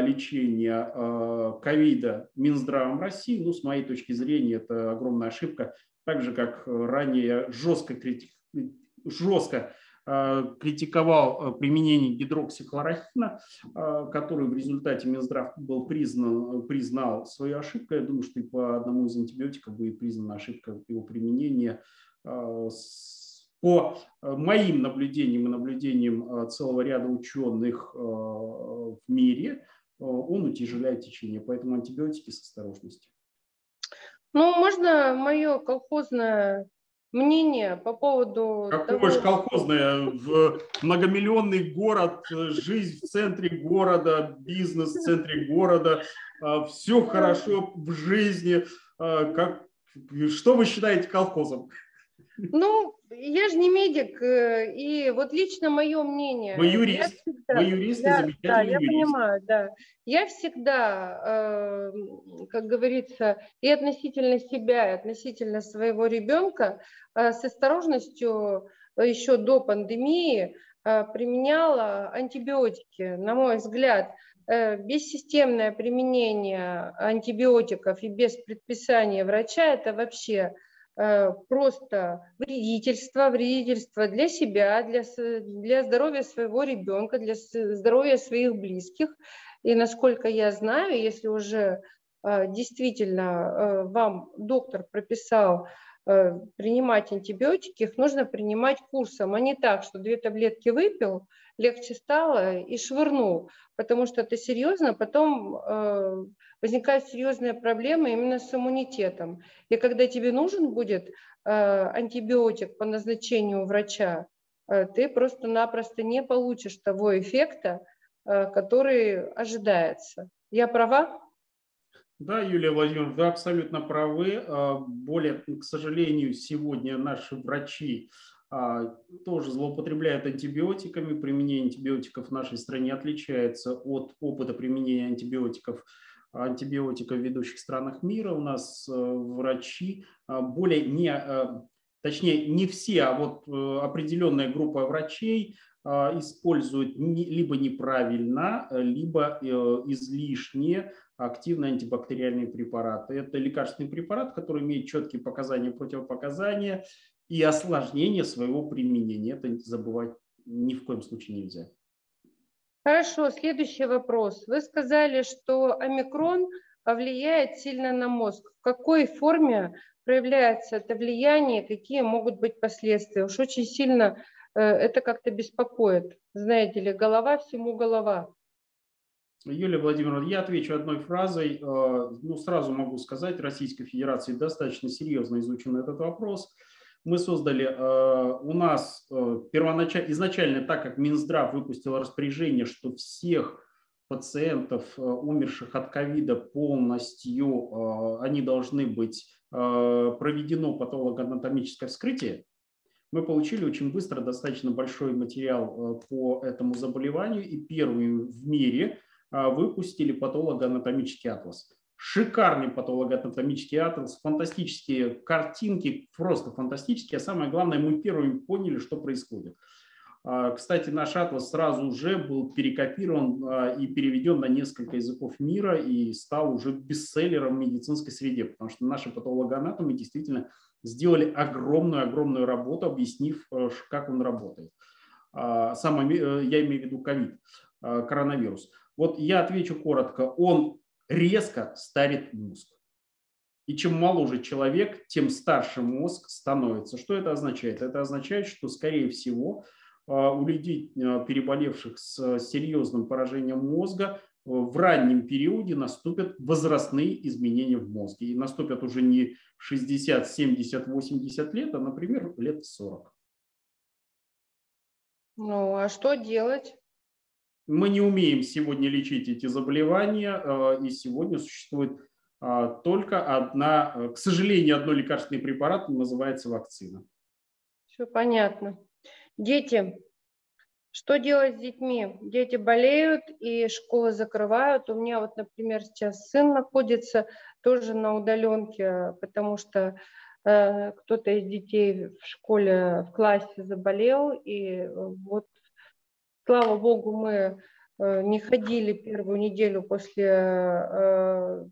лечения а, ковида Минздравом России, ну, с моей точки зрения, это огромная ошибка, так же, как ранее жестко, жестко Э, критиковал э, применение гидроксихлорохина, э, который в результате Минздрав был признан, признал свою ошибку. Я думаю, что и по одному из антибиотиков будет признана ошибка его применения. По моим наблюдениям и наблюдениям целого ряда ученых в мире, он утяжеляет течение, поэтому антибиотики с осторожностью. Ну, можно мое колхозное мнение по поводу... Какое того... же колхозное, в многомиллионный город, жизнь в центре города, бизнес в центре города, все хорошо в жизни. Как, что вы считаете колхозом? Ну, я же не медик, э, и вот лично мое мнение. Вы юрист, всегда, вы юрист, да, замечательный Да, я юрист. понимаю, да. Я всегда, э, как говорится, и относительно себя, и относительно своего ребенка э, с осторожностью еще до пандемии применяла антибиотики. На мой взгляд, бессистемное применение антибиотиков и без предписания врача – это вообще просто вредительство, вредительство для себя, для, для здоровья своего ребенка, для здоровья своих близких. И насколько я знаю, если уже э, действительно э, вам доктор прописал принимать антибиотики, их нужно принимать курсом, а не так, что две таблетки выпил, легче стало и швырнул, потому что это серьезно, потом возникают серьезные проблемы именно с иммунитетом. И когда тебе нужен будет э, антибиотик по назначению врача, э, ты просто-напросто не получишь того эффекта, э, который ожидается. Я права? Да, Юлия Владимировна, вы абсолютно правы. Более, к сожалению, сегодня наши врачи тоже злоупотребляют антибиотиками. Применение антибиотиков в нашей стране отличается от опыта применения антибиотиков антибиотиков в ведущих странах мира. У нас э, врачи э, более не, э, точнее не все, а вот определенная группа врачей используют либо неправильно, либо излишне активные антибактериальные препараты. Это лекарственный препарат, который имеет четкие показания противопоказания и осложнение своего применения. Это забывать ни в коем случае нельзя. Хорошо, следующий вопрос. Вы сказали, что омикрон повлияет сильно на мозг. В какой форме проявляется это влияние, какие могут быть последствия? Уж очень сильно э, это как-то беспокоит. Знаете ли, голова всему голова. Юлия Владимировна, я отвечу одной фразой. Э, ну, сразу могу сказать, Российской Федерации достаточно серьезно изучен этот вопрос. Мы создали, э, у нас первоначально, изначально, так как Минздрав выпустил распоряжение, что всех пациентов, умерших от ковида полностью, они должны быть проведено патологоанатомическое вскрытие, мы получили очень быстро достаточно большой материал по этому заболеванию и первый в мире выпустили патологоанатомический атлас. Шикарный патологоанатомический атлас, фантастические картинки, просто фантастические. А самое главное, мы первыми поняли, что происходит. А, кстати, наш атлас сразу уже был перекопирован а, и переведен на несколько языков мира и стал уже бестселлером в медицинской среде, потому что наши патологоанатомы действительно сделали огромную-огромную работу, объяснив, как он работает. Сам, э, я имею в виду ковид, коронавирус. Вот я отвечу коротко. Он резко старит мозг. И чем моложе человек, тем старше мозг становится. Что это означает? Это означает, что, скорее всего, а, у людей, а, переболевших с серьезным поражением мозга, в раннем периоде наступят возрастные изменения в мозге. И наступят уже не 60, 70, 80 лет, а, например, лет 40. Ну, а что делать? Мы не умеем сегодня лечить эти заболевания, э, и сегодня существует а, только одна, к сожалению, одно лекарственный препарат, называется вакцина. Все понятно. Дети. Что делать с детьми? Дети болеют и школы закрывают. У меня вот, например, сейчас сын находится тоже на удаленке, потому что э, кто-то из детей в школе, в классе заболел, и вот Слава богу, мы э, не ходили первую неделю после э,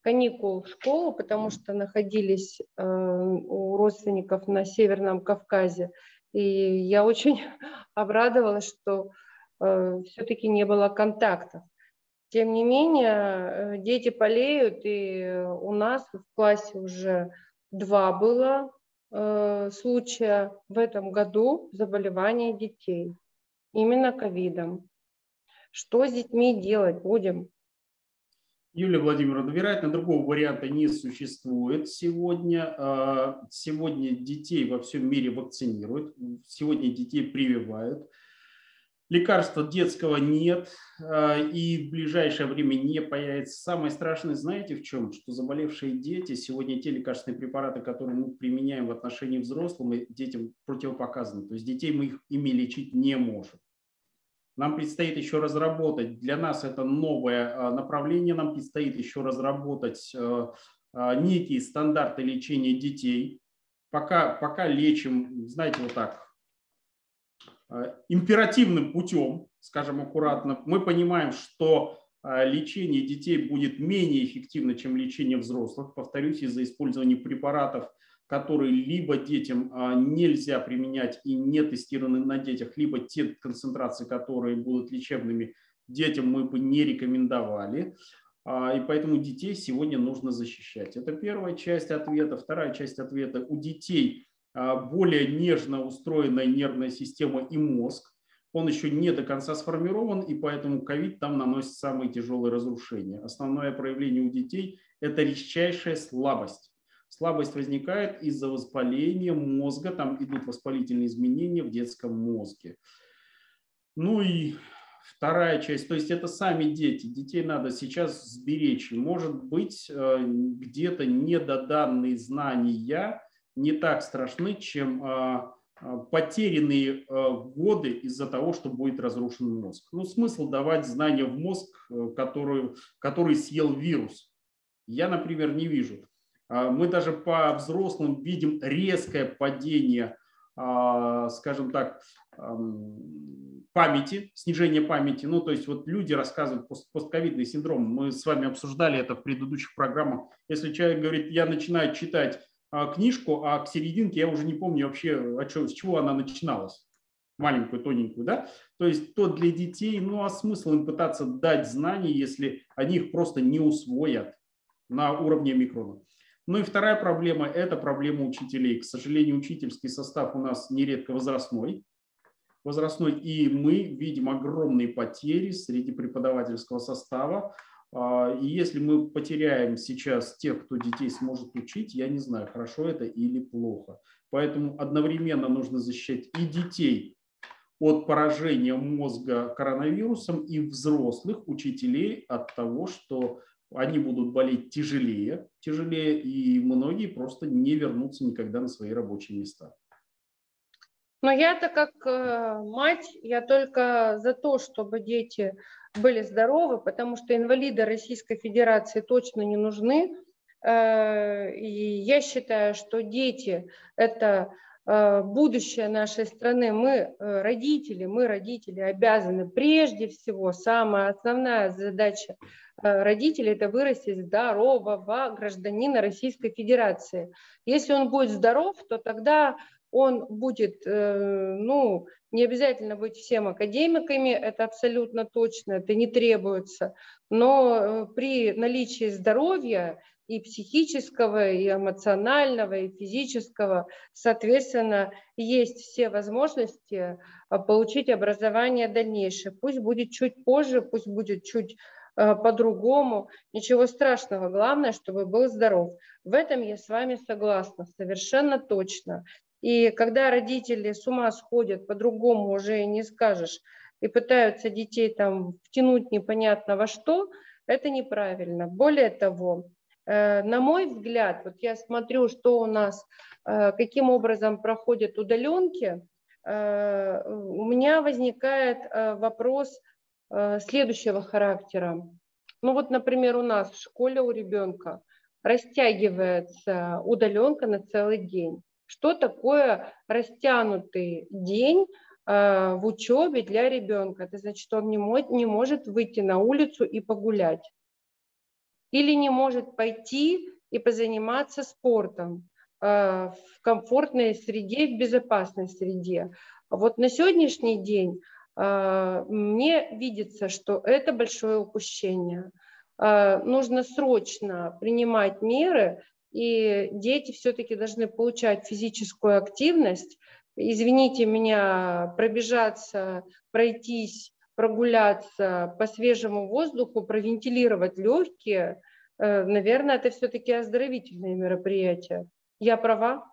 каникул в школу, потому что находились э, у родственников на Северном Кавказе. И я очень [LAUGHS] обрадовалась, что все-таки не было контактов. Тем не менее, дети болеют, и у нас в классе уже два было случая в этом году заболевания детей именно ковидом. Что с детьми делать будем? Юлия Владимировна, вероятно, другого варианта не существует сегодня. А, сегодня детей во всем мире вакцинируют, сегодня детей прививают. Лекарства детского нет а, и в ближайшее время не появится. Самое страшное, знаете в чем? Что заболевшие дети, сегодня те лекарственные препараты, которые мы применяем в отношении взрослых, детям противопоказаны. То есть детей мы их, ими лечить не можем. Нам предстоит еще разработать, для нас это новое а, направление, нам предстоит еще разработать а, а, некие стандарты лечения детей. Пока, пока лечим, знаете, вот так, императивным путем, скажем аккуратно, мы понимаем, что лечение детей будет менее эффективно, чем лечение взрослых, повторюсь, из-за использования препаратов – которые либо детям а, нельзя применять и не тестированы на детях, либо те концентрации, которые будут лечебными детям, мы бы не рекомендовали. А, и поэтому детей сегодня нужно защищать. Это первая часть ответа. Вторая часть ответа. У детей а, более нежно устроенная нервная система и мозг. Он еще не до конца сформирован, и поэтому ковид там наносит самые тяжелые разрушения. Основное проявление у детей – это редчайшая слабость Слабость возникает из-за воспаления мозга, там идут воспалительные изменения в детском мозге. Ну и вторая часть, то есть это сами дети. Детей надо сейчас сберечь. Может быть, э, где-то недоданные знания не так страшны, чем а, а, потерянные э, годы из-за того, что будет разрушен мозг. Ну, смысл давать знания в мозг, э, который, который съел вирус. Я, например, не вижу. Мы даже по взрослым видим резкое падение, скажем так, памяти, снижение памяти. Ну, то есть вот люди рассказывают пост постковидный синдром. Мы с вами обсуждали это в предыдущих программах. Если человек говорит, я начинаю читать а, книжку, а к серединке я уже не помню вообще, а что, с чего она начиналась маленькую, тоненькую, да, то есть то для детей, ну а смысл им пытаться дать знания, если они их просто не усвоят на уровне микрона. Ну и вторая проблема – это проблема учителей. К сожалению, учительский состав у нас нередко возрастной, возрастной, и мы видим огромные потери среди преподавательского состава. А, и если мы потеряем сейчас тех, кто детей сможет учить, я не знаю, хорошо это или плохо. Поэтому одновременно нужно защищать и детей от поражения мозга коронавирусом, и взрослых учителей от того, что они будут болеть тяжелее, тяжелее, и многие просто не вернутся никогда на свои рабочие места. Но я-то как э, мать, я только за то, чтобы дети были здоровы, потому что инвалиды Российской Федерации точно не нужны. Э, и я считаю, что дети – это будущее нашей страны. Мы, родители, мы, родители, обязаны прежде всего, самая основная задача родителей – это вырастить здорового гражданина Российской Федерации. Если он будет здоров, то тогда он будет, э, ну, не обязательно быть всем академиками, это абсолютно точно, это не требуется, но э, при наличии здоровья и психического, и эмоционального, и физического, соответственно, есть все возможности а, получить образование дальнейшее. Пусть будет чуть позже, пусть будет чуть э, по-другому, ничего страшного, главное, чтобы был здоров. В этом я с вами согласна, совершенно точно. И когда родители с ума сходят, по-другому уже не скажешь, и пытаются детей там втянуть непонятно во что, это неправильно. Более того, на мой взгляд, вот я смотрю, что у нас, э, каким образом проходят удаленки, э, у меня возникает вопрос следующего характера. Ну вот, например, у нас в школе у ребенка растягивается удаленка на целый день. Что такое растянутый день э, в учебе для ребенка? Это значит, что он не может выйти на улицу и погулять. Или не может пойти и позаниматься спортом э, в комфортной среде, в безопасной среде. Вот на сегодняшний день э, мне видится, что это большое упущение. Нужно срочно принимать меры и дети все-таки должны получать физическую активность. Извините меня, пробежаться, пройтись, прогуляться по свежему воздуху, провентилировать легкие, э, наверное, это все-таки оздоровительные мероприятия. Я права?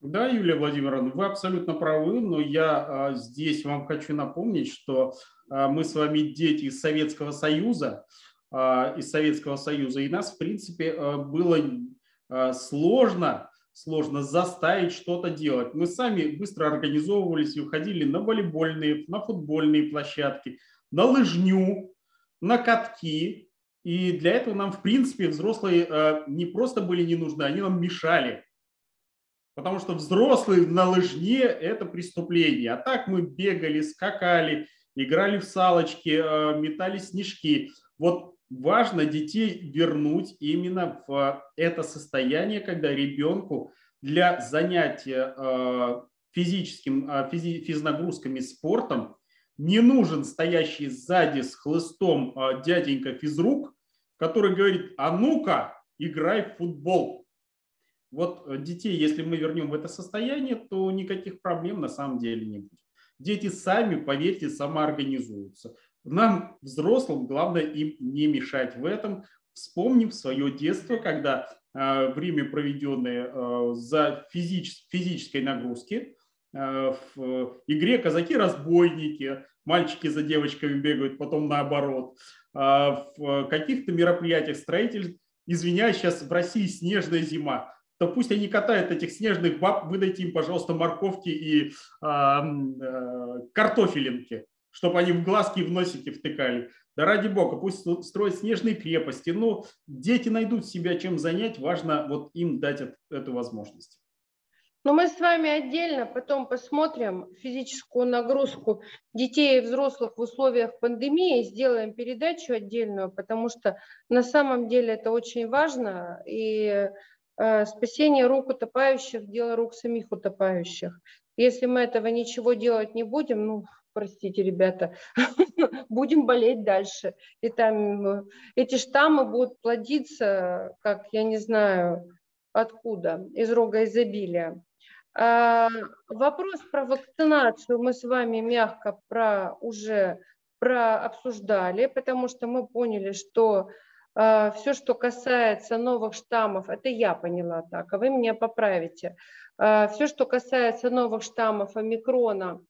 Да, Юлия Владимировна, вы абсолютно правы, но я а, здесь вам хочу напомнить, что а, мы с вами дети из Советского Союза, а, из Советского Союза. И нас, в принципе, а, было сложно, сложно заставить что-то делать. Мы сами быстро организовывались и уходили на волейбольные, на футбольные площадки, на лыжню, на катки. И для этого нам, в принципе, взрослые не просто были не нужны, они нам мешали. Потому что взрослые на лыжне – это преступление. А так мы бегали, скакали, играли в салочки, метали снежки. Вот важно детей вернуть именно в это состояние, когда ребенку для занятия э, физическим, э, физи, физнагрузками спортом не нужен стоящий сзади с хлыстом э, дяденька физрук, который говорит, а ну-ка, играй в футбол. Вот детей, если мы вернем в это состояние, то никаких проблем на самом деле не будет. Дети сами, поверьте, самоорганизуются. Нам, взрослым, главное им не мешать. В этом, вспомнив свое детство, когда э, время, проведенное э, за физич, физической нагрузки, э, в игре казаки-разбойники, мальчики за девочками бегают, потом наоборот, э, в каких-то мероприятиях строитель, извиняюсь, сейчас в России снежная зима, то пусть они катают этих снежных баб, выдайте им, пожалуйста, морковки и э, э, картофелинки чтобы они в глазки и в носики втыкали. Да ради бога, пусть строят снежные крепости. Но дети найдут себя чем занять, важно вот им дать эту возможность. Но мы с вами отдельно потом посмотрим физическую нагрузку детей и взрослых в условиях пандемии, сделаем передачу отдельную, потому что на самом деле это очень важно, и э, спасение рук утопающих – дело рук самих утопающих. Если мы этого ничего делать не будем, ну, простите, ребята, [LAUGHS] будем болеть дальше. И там э, эти штаммы будут плодиться, как, я не знаю, откуда, из рога изобилия. А, вопрос про вакцинацию мы с вами мягко про, уже прообсуждали, потому что мы поняли, что а, все, что касается новых штаммов, это я поняла так, а вы меня поправите. А, все, что касается новых штаммов омикрона,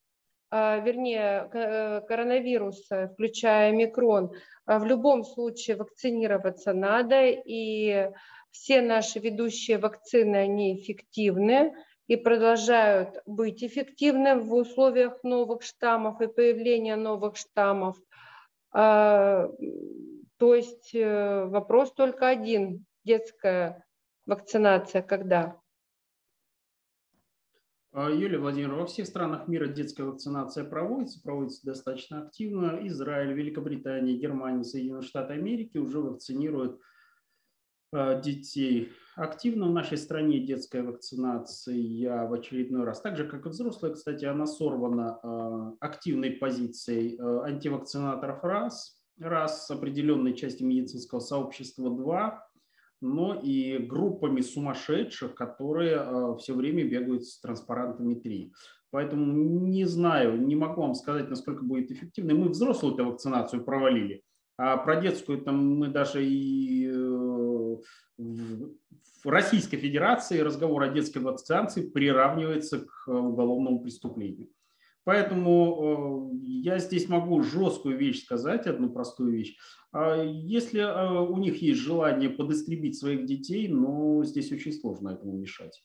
вернее э, коронавируса, включая микрон, в любом случае вакцинироваться надо, и все наши ведущие вакцины, они эффективны и продолжают быть эффективны в условиях новых штаммов и появления новых штаммов. А, то есть э, вопрос только один. Детская вакцинация когда? А, Юлия Владимировна, во всех странах мира детская вакцинация проводится, проводится достаточно активно. Израиль, Великобритания, Германия, Соединенные Штаты Америки уже вакцинируют а, детей. Активно в нашей стране детская вакцинация в очередной раз, так же как и взрослая, кстати, она сорвана а, активной позицией антивакцинаторов раз, раз определенной части медицинского сообщества два, но и группами сумасшедших, которые а, все время бегают с транспарантами три. Поэтому не знаю, не могу вам сказать, насколько будет эффективно. Мы взрослую эту вакцинацию провалили, а про детскую там мы даже и э, в Российской Федерации разговор о детской вакцинации приравнивается к уголовному преступлению. Поэтому э, я здесь могу жесткую вещь сказать, одну простую вещь. А если э, у них есть желание подистребить своих детей, но здесь очень сложно этому мешать.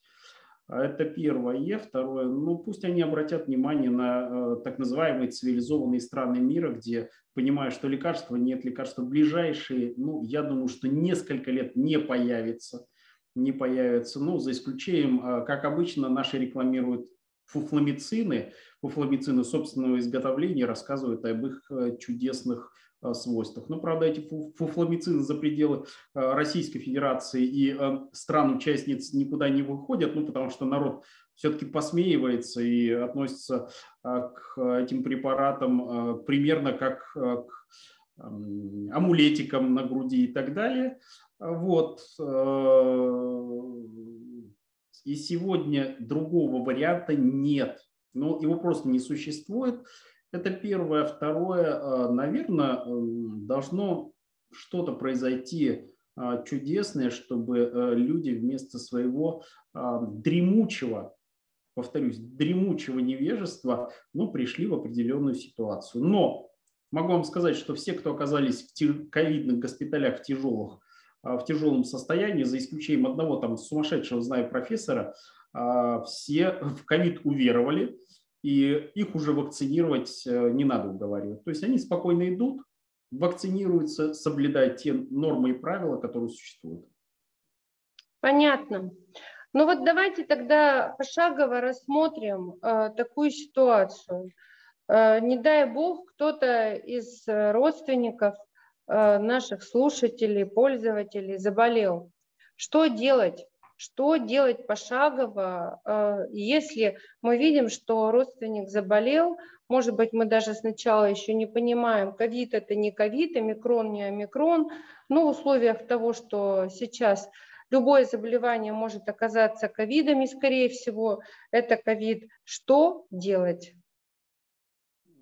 А это первое. Второе, ну пусть они обратят внимание на э, так называемые цивилизованные страны мира, где, понимая, что лекарства нет, лекарства ближайшие, ну я думаю, что несколько лет не появится, не появится, ну за исключением, как обычно, наши рекламируют фуфламицины, фуфламицины собственного изготовления рассказывают об их э, чудесных Э, свойствах. Но, правда, эти фуфламицины за пределы э, Российской Федерации и стран-участниц никуда не выходят, ну, потому что народ все-таки посмеивается и относится к этим препаратам примерно как к амулетикам на груди и так далее. Вот. И сегодня другого варианта нет. Ну, его просто не существует. Это первое. Второе, э, наверное, должно что-то произойти э, чудесное, чтобы э, люди вместо своего дремучего, повторюсь, дремучего невежества, ну, пришли в определенную ситуацию. Но могу вам сказать, что все, кто оказались в ковидных госпиталях в тяжелых, в тяжелом состоянии, за исключением одного там сумасшедшего, знаю, профессора, все в ковид уверовали, и их уже вакцинировать э, не надо уговаривать. То есть они спокойно идут, вакцинируются, соблюдая те нормы и правила, которые существуют. Понятно. Ну вот давайте тогда пошагово рассмотрим э, такую ситуацию. Э, не дай бог, кто-то из родственников э, наших слушателей, пользователей заболел. Что делать? Что делать пошагово, э, если мы видим, что родственник заболел, может быть, мы даже сначала еще не понимаем, ковид это не ковид, омикрон не омикрон, но в условиях того, что сейчас любое заболевание может оказаться ковидом, и, скорее всего, это ковид, что делать?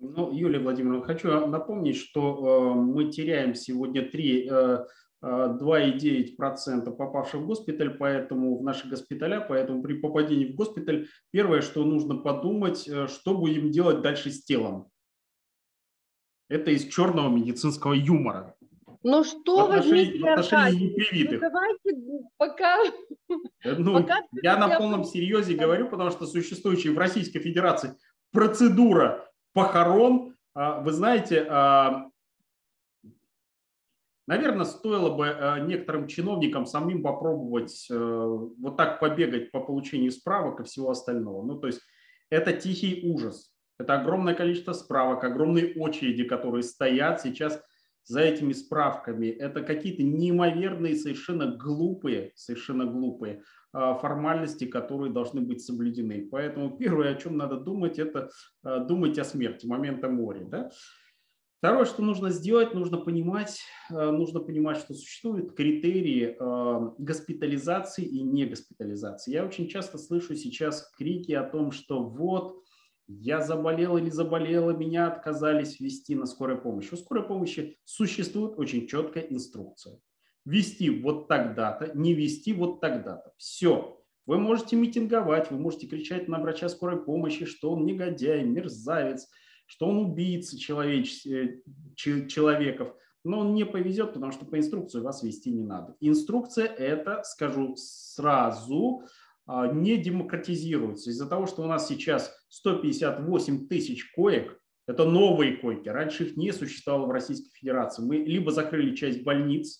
Ну, Юлия Владимировна, хочу напомнить, что э, мы теряем сегодня три э, 2,9% попавших в госпиталь, поэтому в наши госпиталя, поэтому при попадении в госпиталь первое, что нужно подумать, э, что будем делать дальше с телом. Это из черного медицинского юмора. Ну что вы, Дмитрий Аркадьевич, ну давайте пока... Э, ну, пока я на полном серьезе говорю, потому что существующая в Российской Федерации процедура похорон, а, вы знаете, а, Наверное, стоило бы некоторым чиновникам самим попробовать вот так побегать по получению справок и всего остального. Ну, то есть это тихий ужас. Это огромное количество справок, огромные очереди, которые стоят сейчас за этими справками. Это какие-то неимоверные, совершенно глупые, совершенно глупые а, формальности, которые должны быть соблюдены. Поэтому первое, о чем надо думать, это думать о смерти, момента моря. Да? Второе, что нужно сделать, нужно понимать, а, нужно понимать, что существуют критерии госпитализации и негоспитализации. Я очень часто слышу сейчас крики о том, что вот я заболел или заболела, меня отказались вести на скорой помощи. У скорой помощи существует очень четкая инструкция. Вести вот тогда-то, не вести вот тогда-то. Все. Вы можете митинговать, вы можете кричать на врача скорой помощи, что он негодяй, мерзавец, что он убийца человеч... Э, человеков. Но он не повезет, потому что по инструкции вас вести не надо. Инструкция это, скажу сразу, а, не демократизируется. Из-за того, что у нас сейчас 158 тысяч коек, это новые койки, раньше их не существовало в Российской Федерации. Мы либо закрыли часть больниц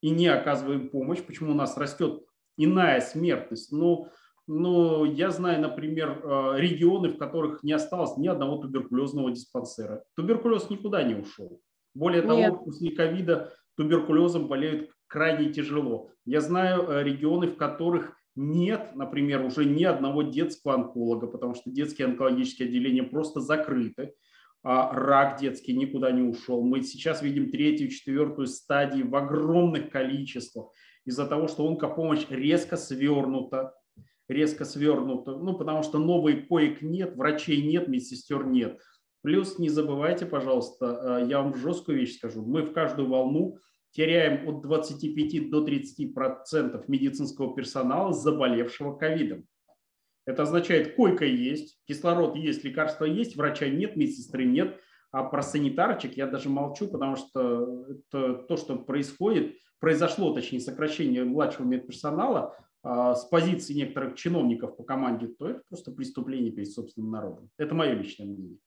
и не оказываем помощь, почему у нас растет иная смертность. Но, но я знаю, например, а, регионы, в которых не осталось ни одного туберкулезного диспансера. Туберкулез никуда не ушел. Более Нет. того, после ковида туберкулезом болеют крайне тяжело. Я знаю а, регионы, в которых нет, например, уже ни одного детского онколога, потому что детские онкологические отделения просто закрыты, а рак детский никуда не ушел. Мы сейчас видим третью, четвертую стадии в огромных количествах из-за того, что онкопомощь резко свернута, резко свернута, ну, потому что новых коек нет, врачей нет, медсестер нет. Плюс не забывайте, пожалуйста, э, я вам жесткую вещь скажу, мы в каждую волну теряем от 25 до 30 процентов медицинского персонала, заболевшего ковидом. Это означает, койка есть, кислород есть, лекарства есть, врача нет, медсестры нет. А про санитарочек я даже молчу, потому что это то, что происходит, произошло, точнее, сокращение младшего медперсонала с позиции некоторых чиновников по команде, то это просто преступление перед собственным народом. Это мое личное мнение.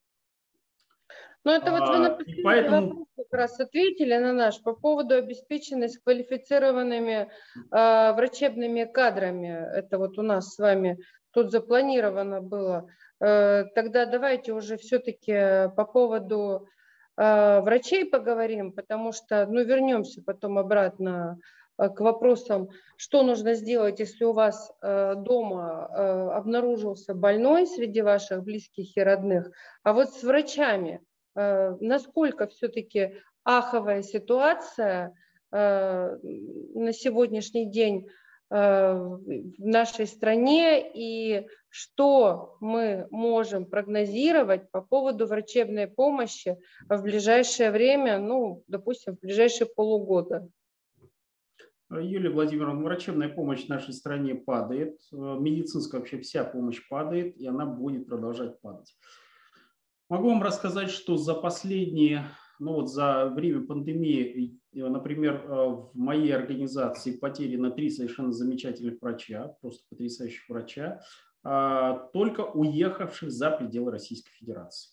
Ну, это вот вы на а, поэтому... вопрос как раз ответили на наш по поводу обеспеченности квалифицированными э, врачебными кадрами. Это вот у нас с вами тут запланировано было. Э, тогда давайте уже все-таки по поводу э, врачей поговорим, потому что, ну, вернемся потом обратно к вопросам, что нужно сделать, если у вас э, дома э, обнаружился больной среди ваших близких и родных, а вот с врачами – Э, насколько все-таки аховая ситуация э, на сегодняшний день э, в нашей стране и что мы можем прогнозировать по поводу врачебной помощи в ближайшее время, ну, допустим, в ближайшие полугода. Юлия Владимировна, врачебная помощь в нашей стране падает, медицинская вообще вся помощь падает, и она будет продолжать падать. Могу вам рассказать, что за последние, ну вот за время пандемии, например, э, в моей организации потеряно три совершенно замечательных врача, просто потрясающих врача, а, только уехавших за пределы Российской Федерации,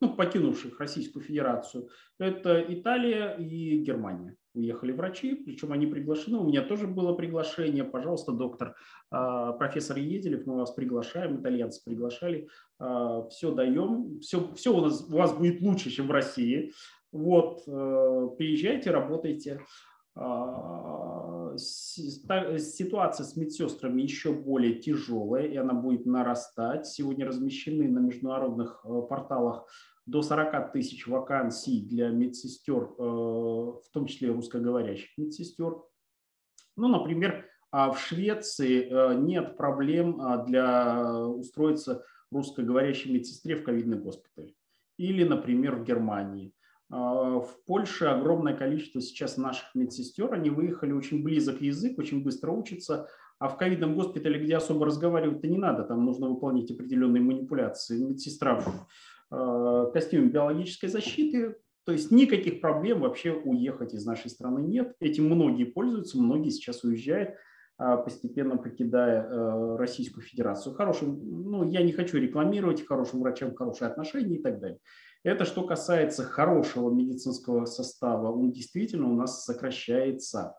ну, покинувших Российскую Федерацию. Это Италия и Германия уехали врачи, причем они приглашены. У меня тоже было приглашение. Пожалуйста, доктор, а, профессор Еделев, мы вас приглашаем, итальянцы приглашали. А, все даем, все, все у, нас, у вас будет лучше, чем в России. Вот, э, приезжайте, работайте. А, ситуация с медсестрами еще более тяжелая, и она будет нарастать. Сегодня размещены на международных э, порталах до 40 тысяч вакансий для медсестер, э, в том числе русскоговорящих медсестер. Ну, например, а в Швеции э, нет проблем а, для устроиться русскоговорящей медсестре в ковидный госпиталь. Или, например, в Германии. А, в Польше огромное количество сейчас наших медсестер, они выехали очень близок язык, очень быстро учатся, а в ковидном госпитале, где особо разговаривать-то не надо, там нужно выполнять определенные манипуляции. Медсестра костюме биологической защиты, то есть никаких проблем вообще уехать из нашей страны нет. Этим многие пользуются, многие сейчас уезжают, э, постепенно покидая э, Российскую Федерацию. Хорошим, ну, я не хочу рекламировать хорошим врачам хорошие отношения и так далее. Это что касается хорошего медицинского состава, он действительно у нас сокращается.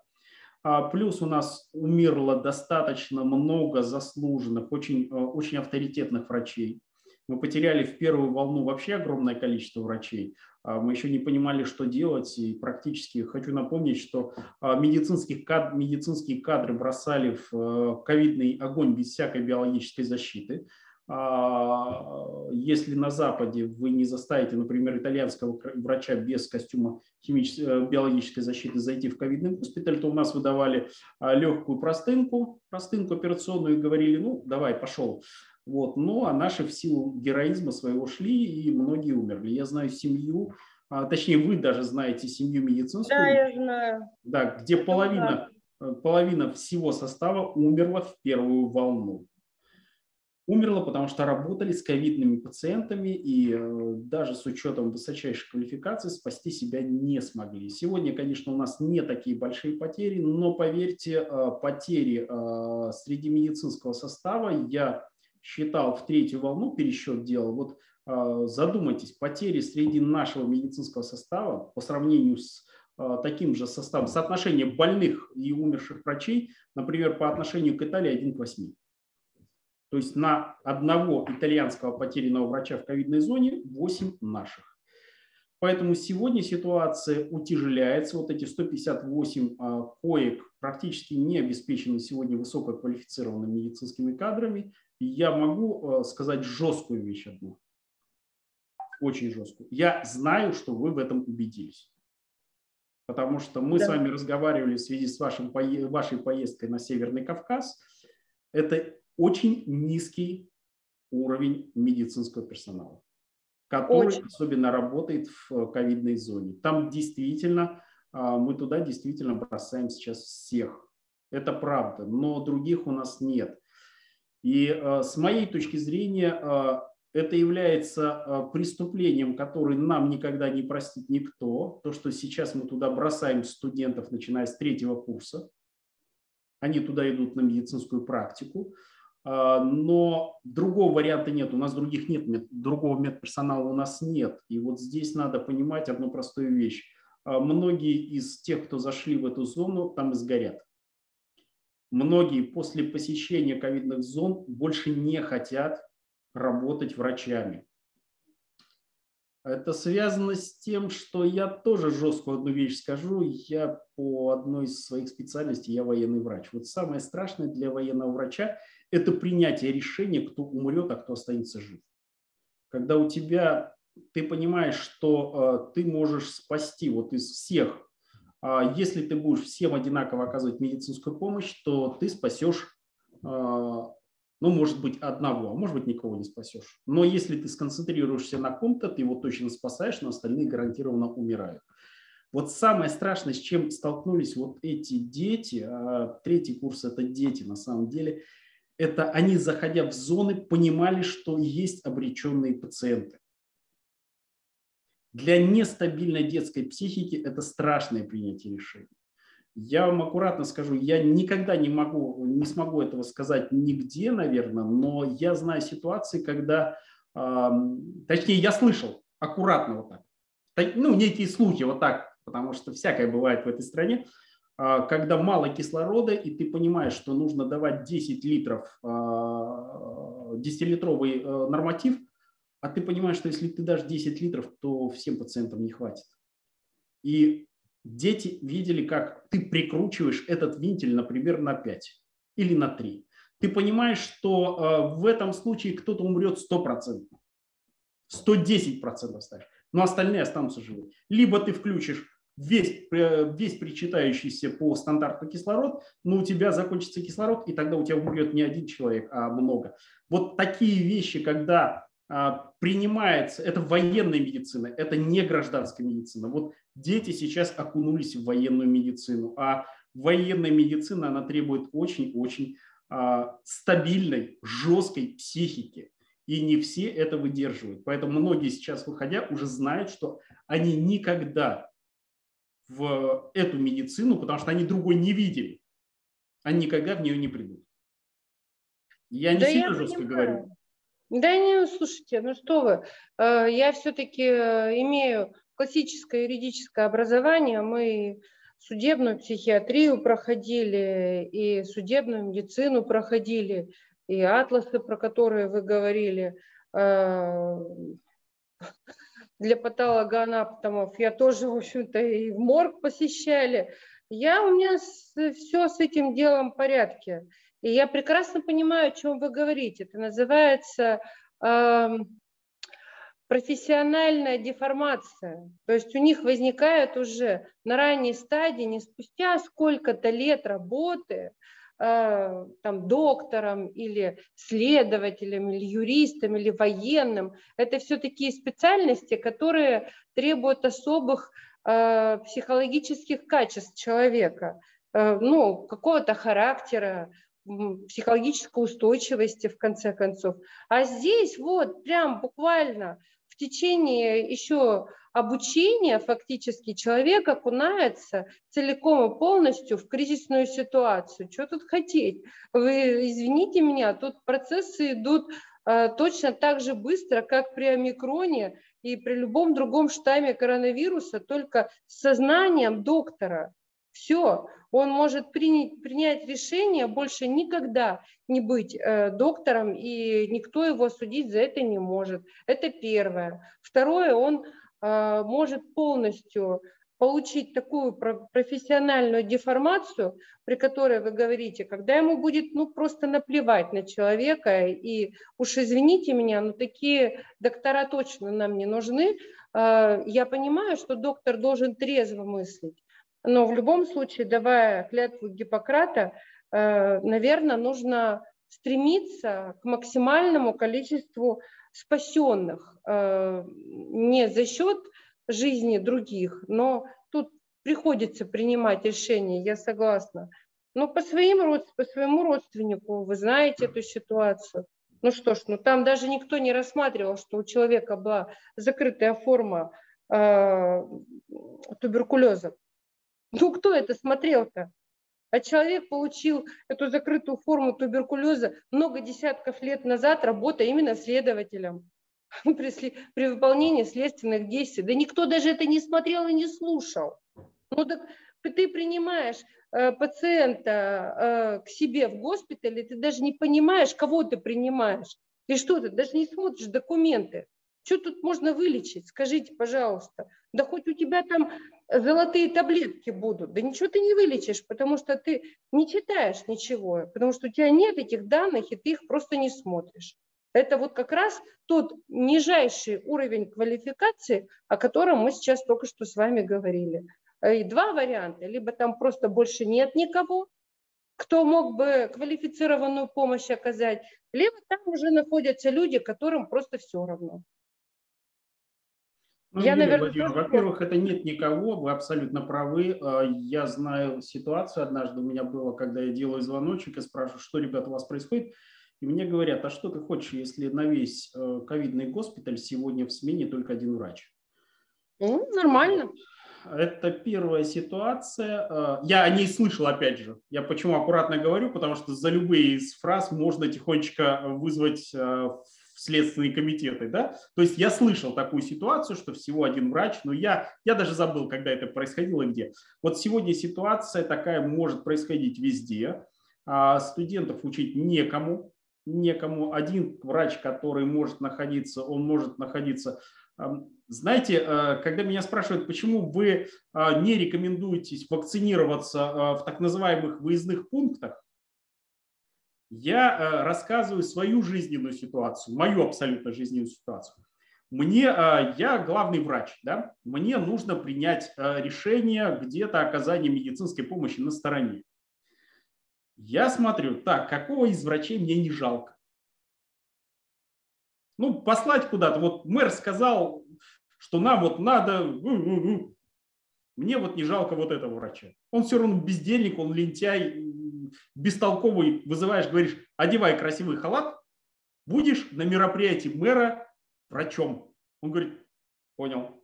А плюс у нас умерло достаточно много заслуженных, очень, э, очень авторитетных врачей. Мы потеряли в первую волну вообще огромное количество врачей. А мы еще не понимали, что делать. И практически хочу напомнить, что а, медицинских кад, медицинские кадры бросали в э, ковидный огонь без всякой биологической защиты. А, если на Западе вы не заставите, например, итальянского врача без костюма химической, биологической защиты зайти в ковидный госпиталь, то у нас выдавали легкую простынку, простынку операционную и говорили, ну, давай, пошел. Вот. Ну, а наши в силу героизма своего шли, и многие умерли. Я знаю семью, а, точнее, вы даже знаете семью медицинскую. Да, я знаю. Да, где половина, э, половина всего состава умерла в первую волну. Умерла, потому что работали с ковидными пациентами и э, даже с учетом высочайшей квалификации спасти себя не смогли. Сегодня, конечно, у нас не такие большие потери, но поверьте, э, потери среди медицинского состава я считал в третью волну, пересчет делал, вот задумайтесь, потери среди нашего медицинского состава по сравнению с таким же составом, соотношение больных и умерших врачей, например, по отношению к Италии 1 к 8. То есть на одного итальянского потерянного врача в ковидной зоне 8 наших. Поэтому сегодня ситуация утяжеляется. Вот эти 158 а, коек практически не обеспечены сегодня высококвалифицированными медицинскими кадрами я могу э, сказать жесткую вещь одну. Очень жесткую. Я знаю, что вы в этом убедились. Потому что мы да. с вами разговаривали в связи с вашим, вашей поездкой на Северный Кавказ. Это очень низкий уровень медицинского персонала, который очень. особенно работает в э, ковидной зоне. Там действительно, а, мы туда действительно бросаем сейчас всех. Это правда, но других у нас нет. И э, с моей точки зрения э, это является преступлением, которое нам никогда не простит никто. То, что сейчас мы туда бросаем студентов, начиная с третьего курса. Они туда идут на медицинскую практику. Но другого варианта нет. У нас других нет, другого медперсонала у нас нет. И вот здесь надо понимать одну простую вещь. Многие из тех, кто зашли в эту зону, там и сгорят многие после посещения ковидных зон больше не хотят работать врачами. Это связано с тем, что я тоже жесткую одну вещь скажу. Я по одной из своих специальностей, я военный врач. Вот самое страшное для военного врача – это принятие решения, кто умрет, а кто останется жив. Когда у тебя, ты понимаешь, что э, ты можешь спасти вот из всех а если ты будешь всем одинаково оказывать медицинскую помощь, то ты спасешь, а, ну, может быть, одного, а может быть, никого не спасешь. Но если ты сконцентрируешься на ком-то, ты его точно спасаешь, но остальные гарантированно умирают. Вот самое страшное, с чем столкнулись вот эти дети, третий курс – это дети на самом деле, это они, заходя в зоны, понимали, что есть обреченные пациенты. Для нестабильной детской психики это страшное принятие решений. Я вам аккуратно скажу, я никогда не могу, не смогу этого сказать нигде, наверное, но я знаю ситуации, когда, э, точнее, я слышал аккуратно вот так, ну, некие слухи вот так, потому что всякое бывает в этой стране, э, когда мало кислорода, и ты понимаешь, что нужно давать 10 литров, э, 10-литровый э, норматив, а ты понимаешь, что если ты дашь 10 литров, то всем пациентам не хватит. И дети видели, как ты прикручиваешь этот винтель, например, на 5 или на 3. Ты понимаешь, что э, в этом случае кто-то умрет 100%, 110% ставишь, но остальные останутся живы. Либо ты включишь весь, э, весь причитающийся по стандарту кислород, но у тебя закончится кислород, и тогда у тебя умрет не один человек, а много. Вот такие вещи, когда принимается, это военная медицина, это не гражданская медицина. Вот дети сейчас окунулись в военную медицину, а военная медицина, она требует очень-очень а, стабильной, жесткой психики. И не все это выдерживают. Поэтому многие сейчас, выходя, уже знают, что они никогда в эту медицину, потому что они другой не видели, они никогда в нее не придут. Я не да сильно я жестко понимаю. говорю. Да не, слушайте, ну что вы, э, я все-таки э, имею классическое юридическое образование, мы судебную психиатрию проходили, и судебную медицину проходили, и атласы, про которые вы говорили, э, для патологоанатомов я тоже, в общем-то, и в морг посещали. Я, у меня все с этим делом в порядке. И я прекрасно понимаю, о чем вы говорите. Это называется э, профессиональная деформация. То есть у них возникает уже на ранней стадии, не спустя сколько-то лет работы, э, там, доктором или следователем, или юристом, или военным. Это все такие специальности, которые требуют особых э, психологических качеств человека, э, ну, какого-то характера, психологической устойчивости, в конце концов. А здесь вот прям буквально в течение еще обучения фактически человек окунается целиком и полностью в кризисную ситуацию. Что тут хотеть? Вы извините меня, тут процессы идут э, точно так же быстро, как при омикроне и при любом другом штамме коронавируса, только с сознанием доктора. Все, он может принять, принять решение больше никогда не быть э, доктором, и никто его судить за это не может. Это первое. Второе, он э, может полностью получить такую профессиональную деформацию, при которой вы говорите, когда ему будет ну, просто наплевать на человека, и уж извините меня, но такие доктора точно нам не нужны. Э, я понимаю, что доктор должен трезво мыслить, но в любом случае, давая клятву Гиппократа, э, наверное, нужно стремиться к максимальному количеству спасенных э, не за счет жизни других, но тут приходится принимать решение, я согласна. Но по, своим, по своему родственнику вы знаете эту ситуацию. Ну что ж, ну там даже никто не рассматривал, что у человека была закрытая форма э, туберкулеза. Ну, кто это смотрел-то? А человек получил эту закрытую форму туберкулеза много десятков лет назад, работая именно следователем [LAUGHS] при, при выполнении следственных действий. Да никто даже это не смотрел и не слушал. Ну так ты принимаешь э, пациента э, к себе в госпитале, ты даже не понимаешь, кого ты принимаешь. И что ты, даже не смотришь документы. Что тут можно вылечить? Скажите, пожалуйста. Да хоть у тебя там золотые таблетки будут. Да ничего ты не вылечишь, потому что ты не читаешь ничего, потому что у тебя нет этих данных, и ты их просто не смотришь. Это вот как раз тот нижайший уровень квалификации, о котором мы сейчас только что с вами говорили. И два варианта. Либо там просто больше нет никого, кто мог бы квалифицированную помощь оказать, либо там уже находятся люди, которым просто все равно. Ну, я, Юлия наверное, во-первых, это нет никого, вы абсолютно правы. А, я знаю ситуацию однажды у меня было, когда я делаю звоночек и спрашиваю, что, ребята, у вас происходит. И мне говорят, а что ты хочешь, если на весь э, ковидный госпиталь сегодня в смене только один врач? Ну, нормально. Это первая ситуация. А, я о ней слышал, опять же. Я почему аккуратно говорю, потому что за любые из фраз можно тихонечко вызвать э, следственные комитеты, да, то есть я слышал такую ситуацию, что всего один врач, но я, я даже забыл, когда это происходило и где. Вот сегодня ситуация такая может происходить везде, а студентов учить некому, некому. Один врач, который может находиться, он может находиться знаете, э, когда меня спрашивают, почему вы э, не рекомендуетесь вакцинироваться э, в так называемых выездных пунктах, я э, рассказываю свою жизненную ситуацию, мою абсолютно жизненную ситуацию. Мне, э, я главный врач, да, мне нужно принять э, решение где-то оказания медицинской помощи на стороне. Я смотрю, так, какого из врачей мне не жалко? Ну, послать куда-то. Вот мэр сказал, что нам вот надо... Мне вот не жалко вот этого врача. Он все равно бездельник, он лентяй, бестолковый вызываешь, говоришь, одевай красивый халат, будешь на мероприятии мэра врачом. Он говорит, понял.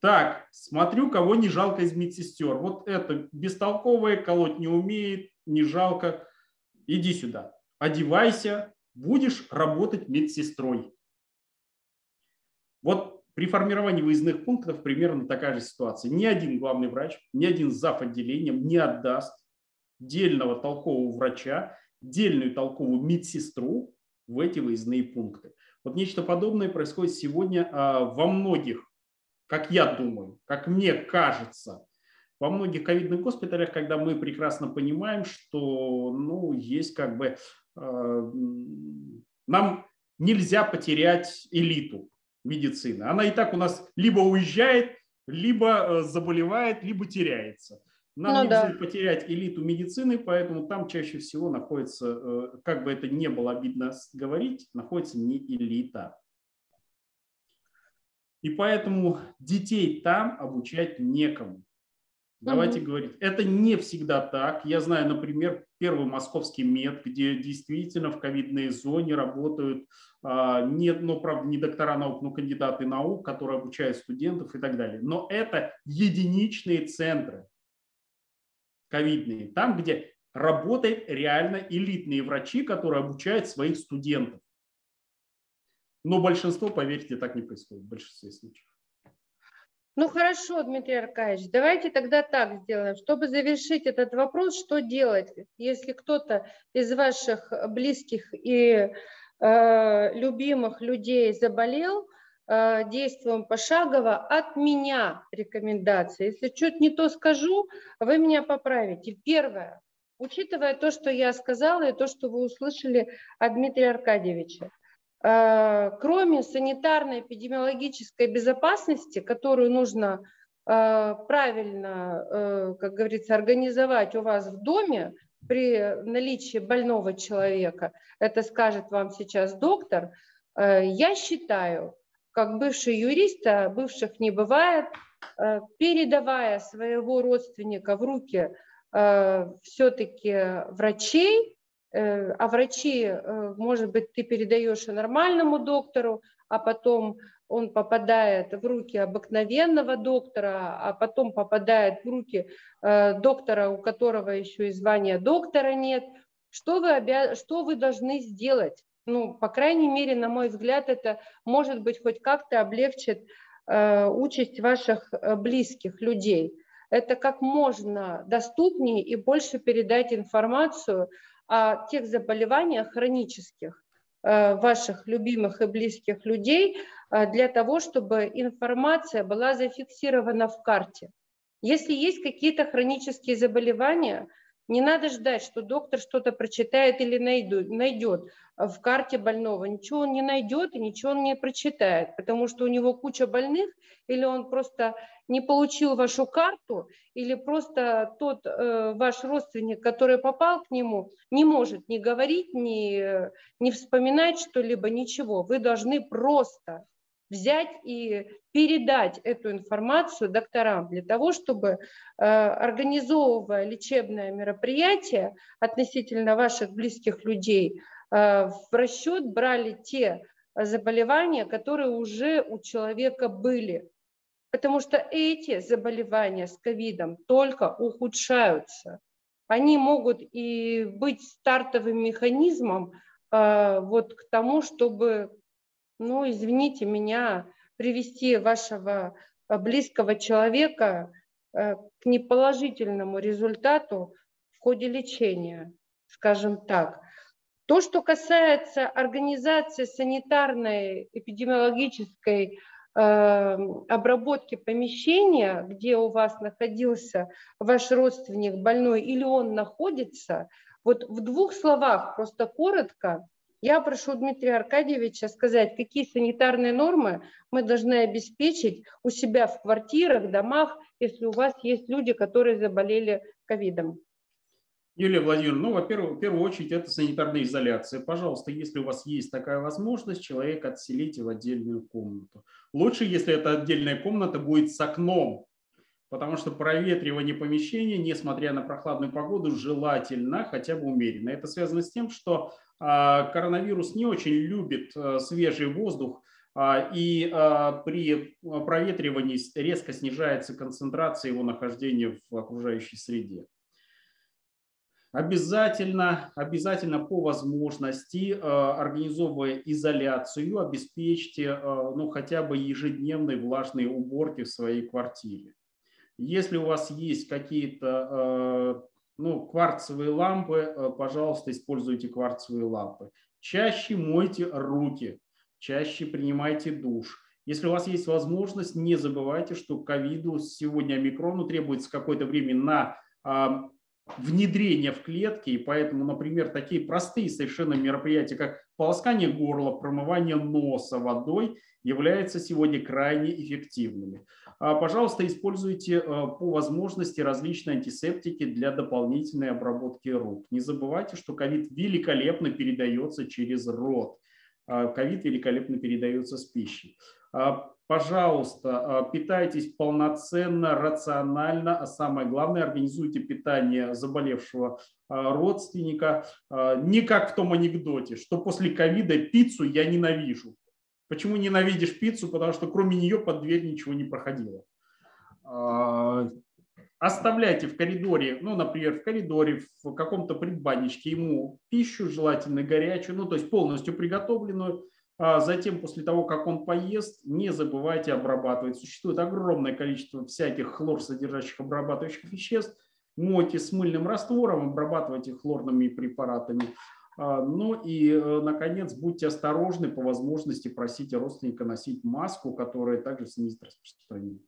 Так, смотрю, кого не жалко из медсестер. Вот это бестолковое, колоть не умеет, не жалко. Иди сюда, одевайся, будешь работать медсестрой. Вот при формировании выездных пунктов примерно такая же ситуация. Ни один главный врач, ни один зав. отделением не отдаст дельного толкового врача, дельную толковую медсестру в эти выездные пункты. Вот нечто подобное происходит сегодня а, во многих, как я думаю, как мне кажется, во многих ковидных госпиталях, когда мы прекрасно понимаем, что ну, есть как бы э, нам нельзя потерять элиту медицины. Она и так у нас либо уезжает, либо э, заболевает, либо теряется. Нам ну, нельзя да. потерять элиту медицины, поэтому там чаще всего находится, э, как бы это не было обидно говорить, находится не элита. И поэтому детей там обучать некому. Давайте угу. говорить. Это не всегда так. Я знаю, например, первый московский мед, где действительно в ковидной зоне работают а, не, ну, правда, не доктора наук, но кандидаты наук, которые обучают студентов и так далее. Но это единичные центры ковидные, там, где работают реально элитные врачи, которые обучают своих студентов. Но большинство, поверьте, так не происходит в большинстве случаев. Ну хорошо, Дмитрий Аркадьевич, давайте тогда так сделаем. Чтобы завершить этот вопрос, что делать, если кто-то из ваших близких и э, любимых людей заболел, действуем пошагово, от меня рекомендации. Если что-то не то скажу, вы меня поправите. Первое, учитывая то, что я сказала и то, что вы услышали от Дмитрия Аркадьевича, Э, кроме санитарной эпидемиологической безопасности, которую нужно э, правильно, э, как говорится, организовать у вас в доме при наличии больного человека, это скажет вам сейчас доктор, я считаю, как бывший юрист, а бывших не бывает, передавая своего родственника в руки все-таки врачей, Э, а врачи, э, может быть, ты передаешь и нормальному доктору, а потом он попадает в руки обыкновенного доктора, а потом попадает в руки э, доктора, у которого еще и звания доктора нет. Что вы, обя... что вы должны сделать? Ну, по крайней мере, на мой взгляд, это может быть хоть как-то облегчит участь ваших близких людей. Это как можно доступнее и больше передать информацию о тех заболеваниях хронических э, ваших любимых и близких людей э, для того, чтобы информация была зафиксирована в карте. Если есть какие-то хронические заболевания, не надо ждать, что доктор что-то прочитает или найдет в карте больного. Ничего он не найдет и ничего он не прочитает, потому что у него куча больных, или он просто не получил вашу карту, или просто тот э, ваш родственник, который попал к нему, не может ни говорить, ни, ни вспоминать что-либо, ничего. Вы должны просто взять и передать эту информацию докторам для того, чтобы, э, организовывая лечебное мероприятие относительно ваших близких людей, э, в расчет брали те заболевания, которые уже у человека были. Потому что эти заболевания с ковидом только ухудшаются. Они могут и быть стартовым механизмом э, вот к тому, чтобы ну, извините меня, привести вашего э, близкого человека э, к неположительному результату в ходе лечения, скажем так. То, что касается организации санитарной эпидемиологической э, обработки помещения, где у вас находился ваш родственник больной или он находится, вот в двух словах, просто коротко, я прошу Дмитрия Аркадьевича сказать, какие санитарные нормы мы должны обеспечить у себя в квартирах, домах, если у вас есть люди, которые заболели ковидом. Юлия Владимировна, ну, во-первых, в первую очередь это санитарная изоляция. Пожалуйста, если у вас есть такая возможность, человека отселите в отдельную комнату. Лучше, если эта отдельная комната будет с окном, потому что проветривание помещения, несмотря на прохладную погоду, желательно хотя бы умеренно. Это связано с тем, что коронавирус не очень любит а, свежий воздух, а, и при проветривании резко снижается концентрация его нахождения в окружающей среде. Обязательно, обязательно по возможности, э, организовывая изоляцию, обеспечьте э, ну, хотя бы ежедневные влажные уборки в своей квартире. Если у вас есть какие-то э, ну, кварцевые лампы, пожалуйста, используйте кварцевые лампы. Чаще мойте руки, чаще принимайте душ. Если у вас есть возможность, не забывайте, что ковиду сегодня омикрону требуется какое-то время на внедрение в клетки, и поэтому, например, такие простые совершенно мероприятия, как полоскание горла, промывание носа водой, являются сегодня крайне эффективными. А, пожалуйста, используйте а, по возможности различные антисептики для дополнительной обработки рук. Не забывайте, что ковид великолепно передается через рот. А, ковид великолепно передается с пищей. Пожалуйста, а, питайтесь полноценно, рационально, а самое главное, организуйте питание заболевшего а, родственника. А, не как в том анекдоте, что после ковида пиццу я ненавижу. Почему ненавидишь пиццу? Потому что кроме нее под дверь ничего не проходило. Оставляйте в коридоре, ну, например, в коридоре, в каком-то предбанничке ему пищу, желательно горячую, ну, то есть полностью приготовленную, затем, после того, как он поест, не забывайте обрабатывать. Существует огромное количество всяких хлор содержащих обрабатывающих веществ. Мойте с мыльным раствором, обрабатывайте хлорными препаратами. А, ну и, э, наконец, будьте осторожны, по возможности просите родственника носить маску, которая также снизит распространение.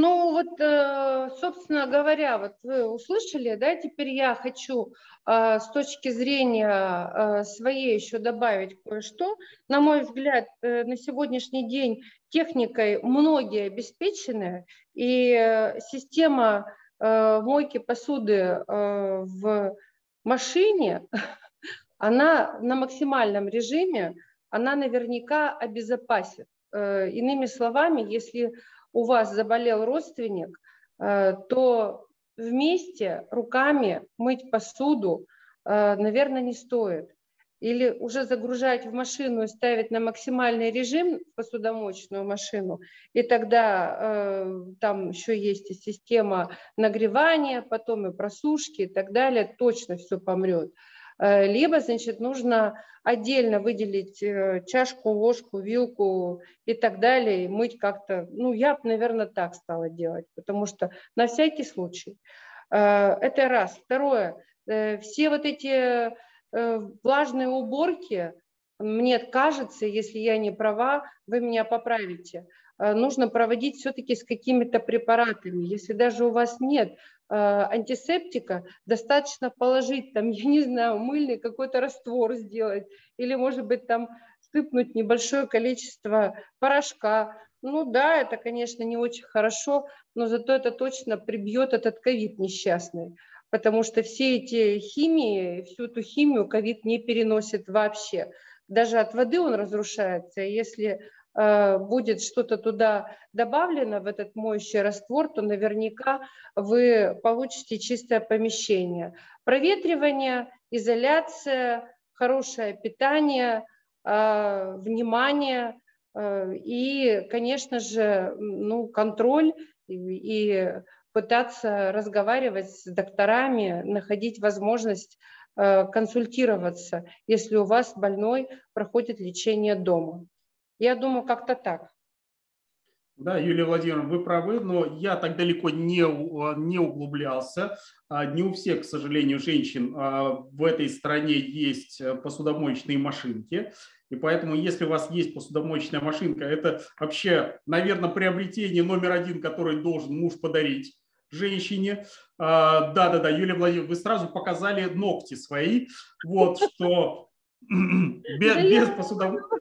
Ну вот, э, собственно говоря, вот вы услышали, да, теперь я хочу э, с точки зрения э, своей еще добавить кое-что. На мой взгляд, на сегодняшний день техникой многие обеспечены, и система мойки посуды в машине, [LAUGHS] она на максимальном режиме, она наверняка обезопасит. Иными словами, если у вас заболел родственник, э, то вместе руками мыть посуду, э, наверное, не стоит. Или уже загружать в машину и ставить на максимальный режим посудомоечную машину, и тогда э, там еще есть и система нагревания, потом и просушки и так далее, точно все помрет. Э, либо, значит, нужно отдельно выделить э, чашку, ложку, вилку и так далее, и мыть как-то, ну, я бы, наверное, так стала делать, потому что на всякий случай. Э, это раз. Второе, все вот эти влажные уборки, мне кажется, если я не права, вы меня поправите, нужно проводить все-таки с какими-то препаратами. Если даже у вас нет антисептика, достаточно положить там, [LAUGHS] я не знаю, мыльный какой-то раствор сделать, или, может быть, там сыпнуть небольшое количество порошка. Ну да, это, конечно, не очень хорошо, но зато это точно прибьет этот ковид несчастный, потому что все эти химии, всю эту химию ковид не переносит вообще. Даже от воды он разрушается, если Э, будет что-то туда добавлено в этот моющий раствор, то наверняка вы получите чистое помещение. Проветривание, изоляция, хорошее питание, э, внимание э, и, конечно же, ну, контроль и пытаться разговаривать с докторами, находить возможность консультироваться, если у вас больной проходит лечение дома. Я думаю, как-то так. Да, Юлия Владимировна, вы правы, но я так далеко не, не углублялся. А, не у всех, к сожалению, женщин а, в этой стране есть э, посудомоечные машинки. И поэтому, если у вас есть посудомоечная машинка, это вообще, наверное, приобретение номер один, который должен муж подарить женщине. А, да-да-да, Юлия Владимировна, вы сразу показали ногти свои. Вот, что [LAUGHS] [LAUGHS] без, без [LAUGHS] посудомоечной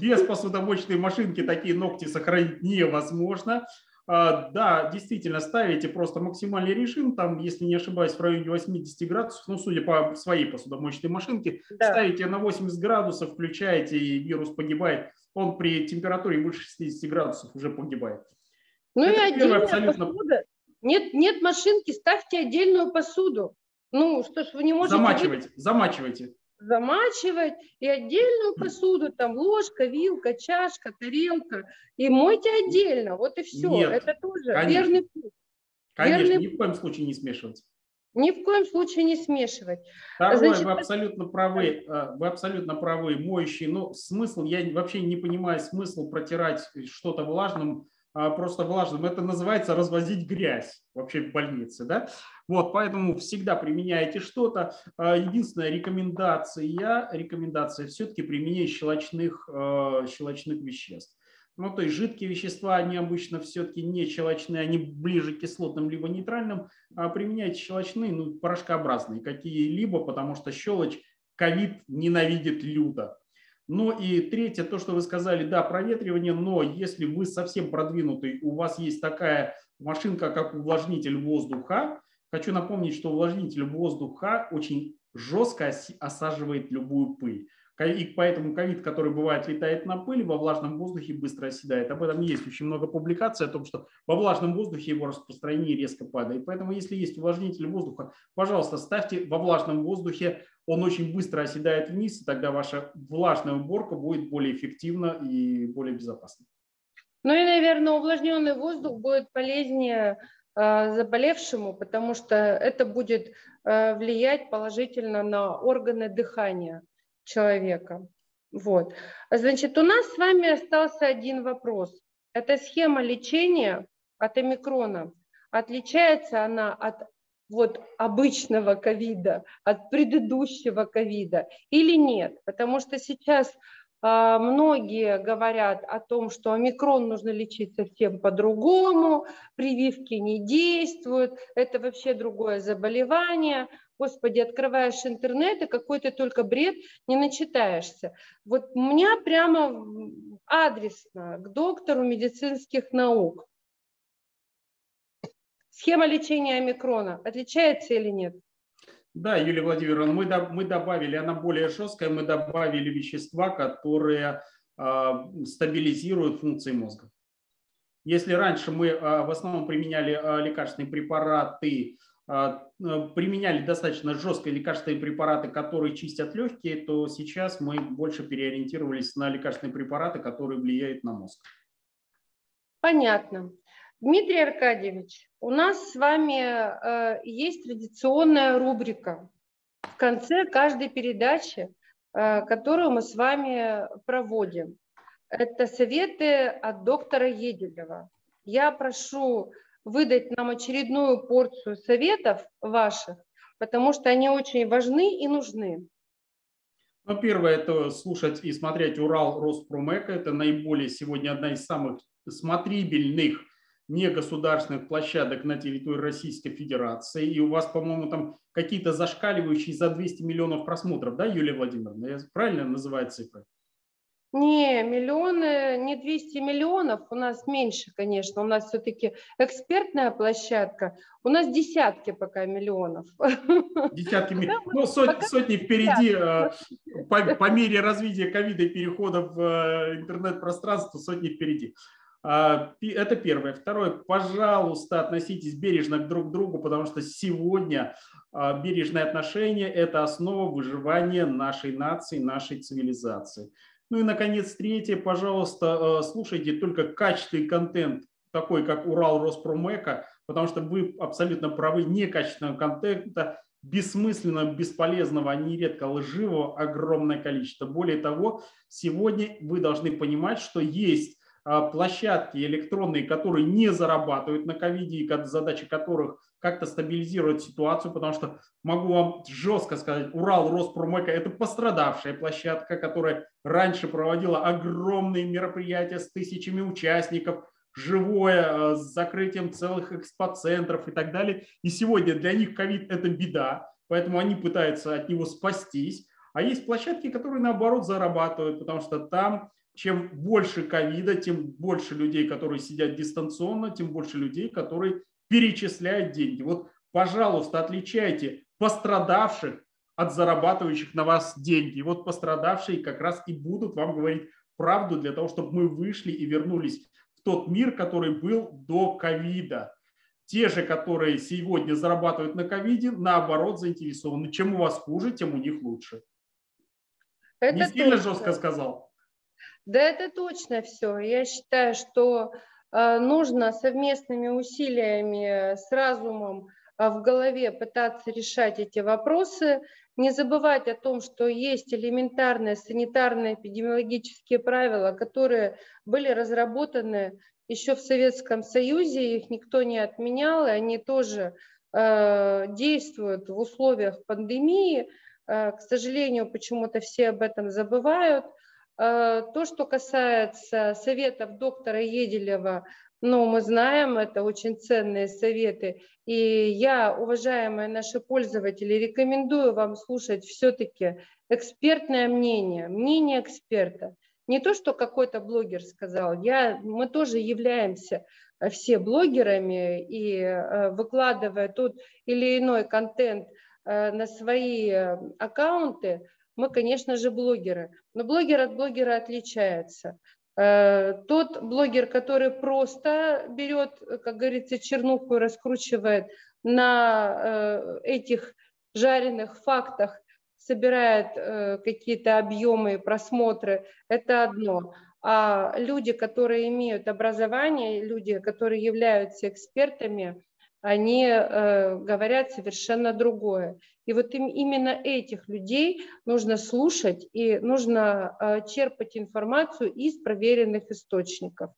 без посудомоечной машинки такие ногти сохранить невозможно. А, да, действительно, ставите просто максимальный режим, там, если не ошибаюсь, в районе 80 градусов, ну, судя по своей посудомоечной машинке, да. ставите на 80 градусов, включаете, и вирус погибает. Он при температуре выше 60 градусов уже погибает. Ну Это и отдельная абсолютно... посуда. Нет, нет машинки, ставьте отдельную посуду. Ну, что ж, вы не можете... Замачивайте, замачивайте замачивать и отдельную посуду, там ложка, вилка, чашка, тарелка, и мойте отдельно, вот и все. Нет, Это тоже конечно. верный путь. Конечно, верный... ни в коем случае не смешивать. Ни в коем случае не смешивать. Второе, Значит, вы абсолютно правы, э, вы абсолютно правы, моющий, но ну, смысл, я вообще не понимаю смысл протирать что-то влажным, просто влажным, это называется развозить грязь вообще в больнице, да, вот, поэтому всегда применяйте что-то. А, единственная рекомендация, рекомендация все-таки применение щелочных, э, щелочных веществ. Ну, то есть жидкие вещества, они обычно все-таки не щелочные, они ближе к кислотным либо нейтральным. А применяйте щелочные, ну, порошкообразные какие-либо, потому что щелочь ковид ненавидит люто. Ну и третье, то, что вы сказали, да, проветривание, но если вы совсем продвинутый, у вас есть такая машинка, как увлажнитель воздуха, хочу напомнить, что увлажнитель воздуха очень жестко осаживает любую пыль. И поэтому ковид, который бывает летает на пыль, во влажном воздухе быстро оседает. Об этом есть очень много публикаций о том, что во влажном воздухе его распространение резко падает. Поэтому если есть увлажнитель воздуха, пожалуйста, ставьте во влажном воздухе. Он очень быстро оседает вниз, и тогда ваша влажная уборка будет более эффективна и более безопасна. Ну и, наверное, увлажненный воздух будет полезнее э, заболевшему, потому что это будет э, влиять положительно на органы дыхания человека. Вот. Значит, у нас с вами остался один вопрос. Эта схема лечения от омикрона. Отличается она от вот обычного ковида, от предыдущего ковида или нет? Потому что сейчас а, многие говорят о том, что омикрон нужно лечить совсем по-другому, прививки не действуют, это вообще другое заболевание. Господи, открываешь интернет, и какой-то только бред не начитаешься. Вот у меня прямо адресно к доктору медицинских наук. Схема лечения омикрона отличается или нет? Да, Юлия Владимировна, мы, мы добавили, она более жесткая, мы добавили вещества, которые э, стабилизируют функции мозга. Если раньше мы э, в основном применяли э, лекарственные препараты, а, применяли достаточно жесткие лекарственные препараты, которые чистят легкие, то сейчас мы больше переориентировались на лекарственные препараты, которые влияют на мозг. Понятно. Дмитрий Аркадьевич, у нас с вами э, есть традиционная рубрика в конце каждой передачи, э, которую мы с вами проводим. Это советы от доктора Еделева. Я прошу выдать нам очередную порцию советов ваших, потому что они очень важны и нужны. Ну, первое – это слушать и смотреть Урал Роспромека. Это наиболее сегодня одна из самых смотрибельных негосударственных площадок на территории Российской Федерации. И у вас, по-моему, там какие-то зашкаливающие за 200 миллионов просмотров, да, Юлия Владимировна? Я правильно называю цифры? Не, миллионы, не 200 миллионов, у нас меньше, конечно, у нас все-таки экспертная площадка, у нас десятки пока миллионов. Десятки миллионов, [LAUGHS] ну сот, сотни впереди, э, по, по мере развития ковида и перехода в э, интернет-пространство, сотни впереди. А, это первое. Второе, пожалуйста, относитесь бережно друг к другу, потому что сегодня а, бережное отношение – это основа выживания нашей нации, нашей цивилизации. Ну и, наконец, третье, пожалуйста, э, слушайте только качественный контент, такой как Урал Роспромека, потому что вы абсолютно правы, некачественного контента, бессмысленного, бесполезного, а нередко лживого огромное количество. Более того, сегодня вы должны понимать, что есть площадки электронные, которые не зарабатывают на ковиде и задача которых как-то стабилизировать ситуацию, потому что могу вам жестко сказать, Урал Роспромека – это пострадавшая площадка, которая раньше проводила огромные мероприятия с тысячами участников, живое, э, с закрытием целых экспоцентров и так далее. И сегодня для них ковид – это беда, поэтому они пытаются от него спастись. А есть площадки, которые наоборот зарабатывают, потому что там чем больше ковида, тем больше людей, которые сидят дистанционно, тем больше людей, которые перечисляют деньги. Вот, пожалуйста, отличайте пострадавших от зарабатывающих на вас деньги. Вот пострадавшие как раз и будут вам говорить правду для того, чтобы мы вышли и вернулись в тот мир, который был до ковида. Те же, которые сегодня зарабатывают на ковиде, наоборот, заинтересованы. Чем у вас хуже, тем у них лучше. Это Не сильно точно. жестко сказал? Да это точно все. Я считаю, что Э, нужно совместными усилиями с разумом в голове пытаться решать эти вопросы, не забывать о том, что есть элементарные санитарные эпидемиологические правила, которые были разработаны еще в Советском Союзе, их никто не отменял, и они тоже э, действуют в условиях пандемии. Э, к сожалению, почему-то все об этом забывают. Э, то, что касается советов доктора Еделева, ну, мы знаем, это очень ценные советы. И я, уважаемые наши пользователи, рекомендую вам слушать все-таки экспертное мнение, мнение эксперта. Не то, что какой-то блогер сказал. Я, мы тоже являемся э, все блогерами и э, выкладывая тот или иной контент на свои аккаунты, мы, конечно же, блогеры. Но блогер от блогера отличается. Э, тот блогер, который просто берет, как говорится, чернуху и раскручивает на э, этих жареных фактах, собирает э, какие-то объемы, просмотры, это одно. А люди, которые имеют образование, люди, которые являются экспертами, они э, говорят совершенно другое. И вот им, именно этих людей нужно слушать и нужно э, черпать информацию из проверенных источников.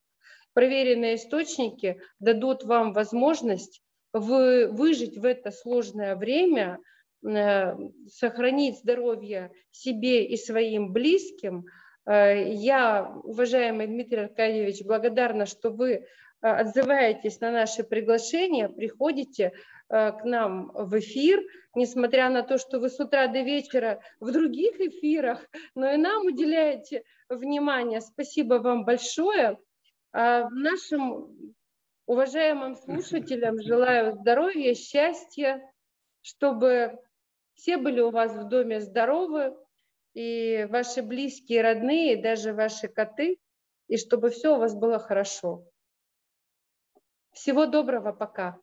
Проверенные источники дадут вам возможность вы, выжить в это сложное время, э, сохранить здоровье себе и своим близким. Я, уважаемый Дмитрий Аркадьевич, благодарна, что вы отзываетесь на наши приглашения, приходите э, к нам в эфир, несмотря на то, что вы с утра до вечера в других эфирах, но и нам уделяете внимание. Спасибо вам большое. А нашим уважаемым слушателям желаю здоровья, счастья, чтобы все были у вас в доме здоровы, и ваши близкие, родные, и даже ваши коты, и чтобы все у вас было хорошо. Всего доброго, пока.